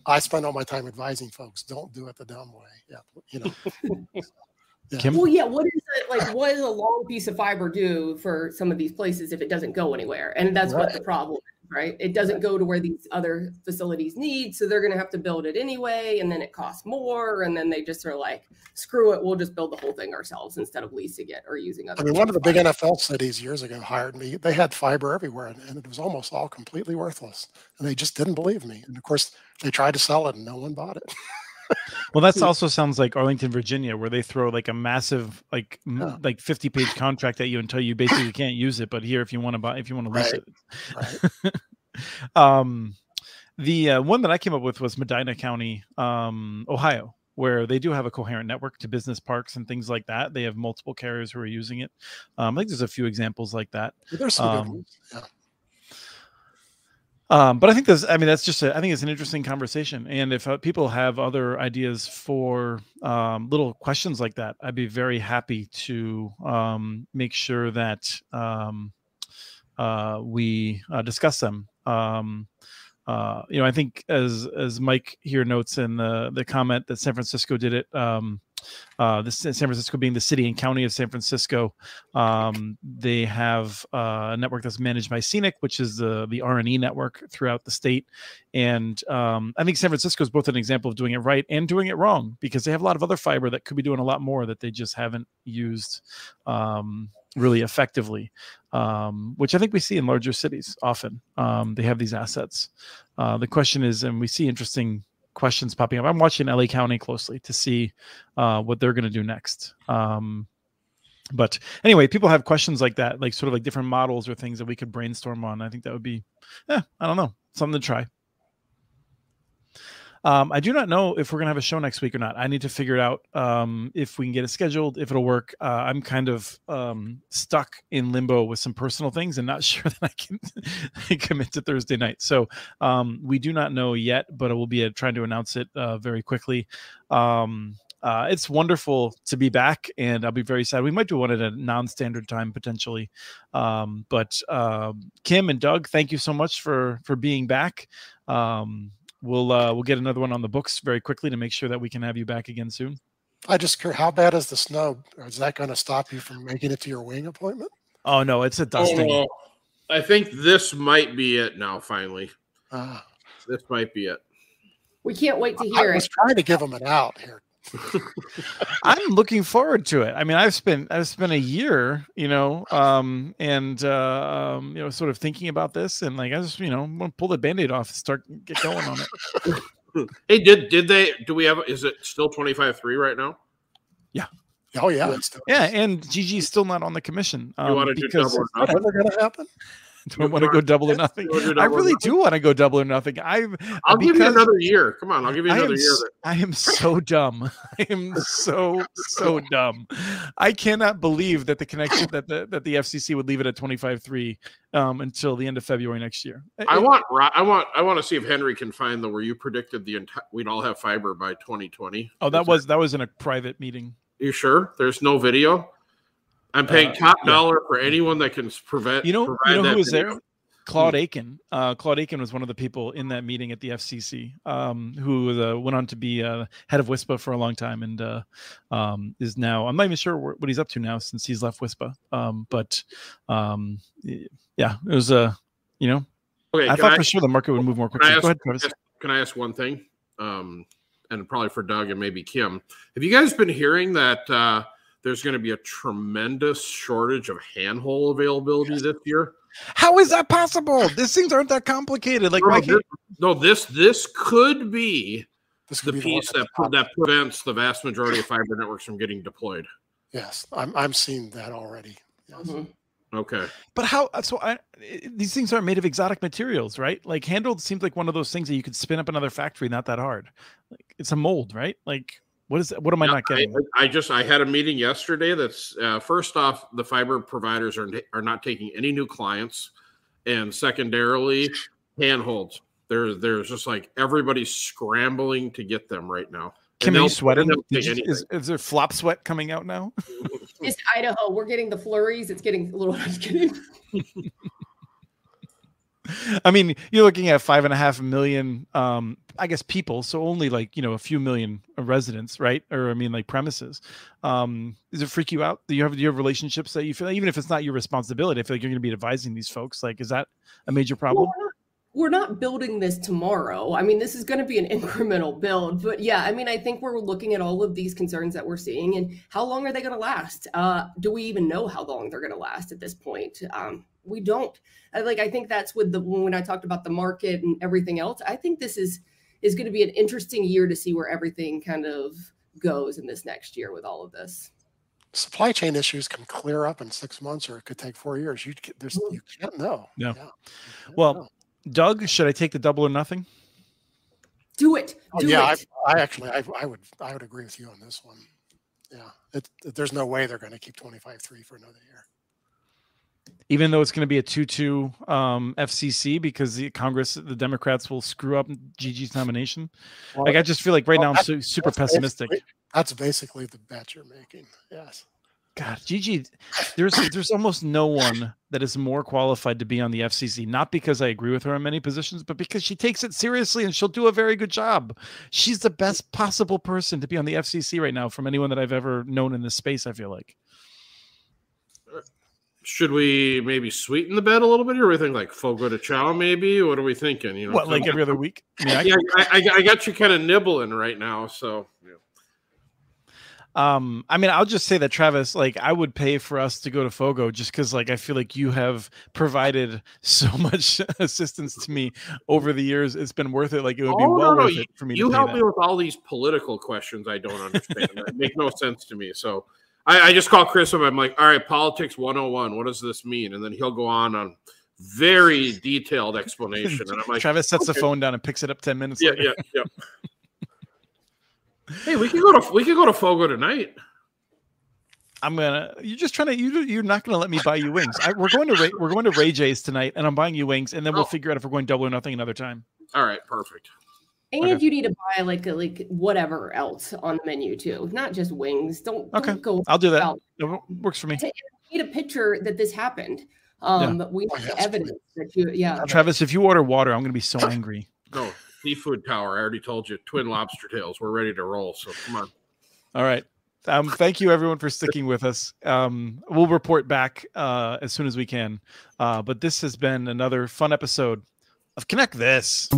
I spend all my time advising folks: don't do it the dumb way. Yeah, you know. Yeah. Kim? Well, yeah. What is it like? What does a long piece of fiber do for some of these places if it doesn't go anywhere? And that's what the problem is, right? It doesn't go to where these other facilities need, so they're going to have to build it anyway, and then it costs more, and then they just are like, "Screw it, we'll just build the whole thing ourselves instead of leasing it or using other." I mean, one of the big people's NFL cities years ago hired me. They had fiber everywhere, and, and it was almost all completely worthless. And they just didn't believe me. And of course, they tried to sell it, and no one bought it. Well, that's also sounds like Arlington, Virginia, where they throw like a massive, like like fifty page contract at you and tell you basically can't use it, but here if you want to buy, if you want to lease Right. it. um, the uh, one that I came up with was Medina County, um, Ohio, where they do have a coherent network to business parks and things like that. They have multiple carriers who are using it. Um, I think there's a few examples like that. There's some Um, good ones. Yeah. Um, but I think there's, I mean, that's just, a, I think it's an interesting conversation. And if uh, people have other ideas for um, little questions like that, I'd be very happy to um, make sure that um, uh, we uh, discuss them. Um, uh, you know, I think as as Mike here notes in the the comment that San Francisco did it. Uh, the San Francisco being the city and county of San Francisco, um, they have uh, a network that's managed by CENIC, which is the the R and E network throughout the state. And um, I think San Francisco is both an example of doing it right and doing it wrong because they have a lot of other fiber that could be doing a lot more that they just haven't used um, really effectively, um, which I think we see in larger cities often. Um, they have these assets. Uh, the question is, and we see interesting questions popping up. I'm watching LA County closely to see uh, what they're going to do next. Um, but anyway, people have questions like that, like sort of like different models or things that we could brainstorm on. I think that would be, yeah, I don't know, something to try. Um, I do not know if we're gonna have a show next week or not. I need to figure it out um, if we can get it scheduled, if it'll work. Uh, I'm kind of um, stuck in limbo with some personal things and not sure that I can commit to Thursday night. So um, we do not know yet, but we'll be uh, trying to announce it uh, very quickly. Um, uh, it's wonderful to be back, and I'll be very sad. We might do one at a non-standard time potentially, um, but um, Kim and Doug, thank you so much for for being back. Um, we'll uh, we'll get another one on the books very quickly to make sure that we can have you back again soon. I just care how bad is the snow? Is that going to stop you from making it to your wing appointment? Oh no, it's a dusting. Oh, I think this might be it now. Finally, Uh, this might be it. We can't wait to hear I hear was it. trying to give them an out here. I'm looking forward to it. I mean, I've spent I've spent a year, you know, um, and uh, um, you know, sort of thinking about this, and like I just, you know, want to pull the band-aid off, and start get going on it. Hey, did did they? Do we have? Is it still twenty five three right now? Yeah. Oh yeah, it's still, Yeah, and Gigi's still not on the commission. You Um, want to do double or Is that nothing? ever going to happen? do I want to go double or nothing? You wanna do I really do want to go double or nothing. I've I'll give you another year. Come on, I'll give you I another am, year. I am so dumb. I am so so dumb. I cannot believe that the connection that the that the FCC would leave it at twenty five three um, until the end of February next year. I It- want I want I want to see if Henry can find the where you predicted the entire we'd all have fiber by 2020. oh, that was that was in a private meeting. You sure? There's no video. I'm paying Uh, top yeah. dollar for anyone that can prevent. You know, you know who was video. there? Claude Aiken. Uh, Claude Aiken was one of the people in that meeting at the FCC, um, who uh, went on to be uh, head of WISPA for a long time, and uh, um, is now. I'm not even sure what he's up to now since he's left WISPA. Um, but um, yeah, it was a. Uh, you know, Okay, I thought I, for sure the market would move more quickly. I Go ahead, Travis. can I ask one thing? Um, and probably for Doug and maybe Kim. Have you guys been hearing that uh, there's going to be a tremendous shortage of handhole availability this year? How is that possible? These things aren't that complicated. Like, no, this, no, this this could be This the be piece the that top. that prevents the vast majority of fiber networks from getting deployed. Yes, I'm I'm seeing that already. Yes. Mhm. Okay. But how? So I, i- these things aren't made of exotic materials, right? Like handhole seems like one of those things that you could spin up another factory, not that hard. Like it's a mold, right? Like what is? What am I Yeah, not getting? I, I just I had a meeting yesterday. That's uh, first off, the fiber providers are are not taking any new clients, and secondarily, handholds. There's there's just like everybody's scrambling to get them right now. Kim, And are you they'll- sweating? they'll Did take you- is, is there flop sweat coming out now? Just Idaho. We're getting the flurries. It's getting a little. I'm just kidding. I mean, you're looking at five and a half million, um, I guess, people. So only like you know a few million residents, right? Or I mean, like premises. Um, does it freak you out? Do you have do you have relationships that you feel even if it's not your responsibility? I feel like you're going to be advising these folks. Like, is that a major problem? Well, we're not building this tomorrow. I mean, this is going to be an incremental build, but yeah, I mean, I think we're looking at all of these concerns that we're seeing and how long are they going to last? Uh, do we even know how long they're going to last at this point? Um, we don't. I, like, I think that's with the when I talked about the market and everything else. I think this is is going to be an interesting year to see where everything kind of goes in this next year with all of this. Supply chain issues can clear up in six months, or it could take four years. You there's mm-hmm. you can't know. Yeah. yeah. Well. Know Doug, should I take the double or nothing? Do it. Oh, yeah, it. I, I, actually, I, I, would, I would agree with you on this one. Yeah, it, it, there's no way they're going to keep 25-3 for another year. Even though it's going to be a 2-2 um, FCC because the Congress, the Democrats will screw up Gigi's nomination. Well, like I just feel like right well, now I'm su- super pessimistic. Basically, that's basically the bet you're making. Yes. God, Gigi, there's there's almost no one that is more qualified to be on the FCC. Not because I agree with her on many positions, but because she takes it seriously and she'll do a very good job. She's the best possible person to be on the FCC right now from anyone that I've ever known in this space. I feel like. Should we maybe sweeten the bet a little bit, or we think like Fogo de Chão, Maybe. What are we thinking? You know, what like every other week? I mean, I, yeah, I, I, got you kind of nibbling right now, so. Yeah. Um, I mean, I'll just say that Travis, like, I would pay for us to go to Fogo just because, like, I feel like you have provided so much assistance to me over the years. It's been worth it. Like, it would oh, be well no, worth no. it for me. You help that. me with all these political questions I don't understand. that make no sense to me. So I, I just call Chris up. I'm like, all right, politics 101. What does this mean? And then he'll go on on very detailed explanation. And I'm like, Travis sets okay. the phone down and picks it up 10 minutes yeah, later. Yeah, yeah. Hey, we can go to we can go to Fogo tonight. I'm gonna. You're just trying to. You you're not gonna let me buy you wings. I, we're going to Ray, we're going to Ray J's tonight, and I'm buying you wings, and then we'll oh. figure out if we're going double or nothing another time. All right, perfect. And okay. you need to buy like a, like whatever else on the menu too, not just wings. Don't, okay. Don't go. I'll do that. It works for me. Need a picture that this happened. Um, yeah. we have oh, evidence that you. Yeah, Travis, if you order water, I'm gonna be so angry. Go seafood tower. I already told you, twin lobster tails. We're ready to roll. So come on. All right. Um, thank you everyone for sticking with us. Um, we'll report back uh, as soon as we can. Uh, but this has been another fun episode of Connect This.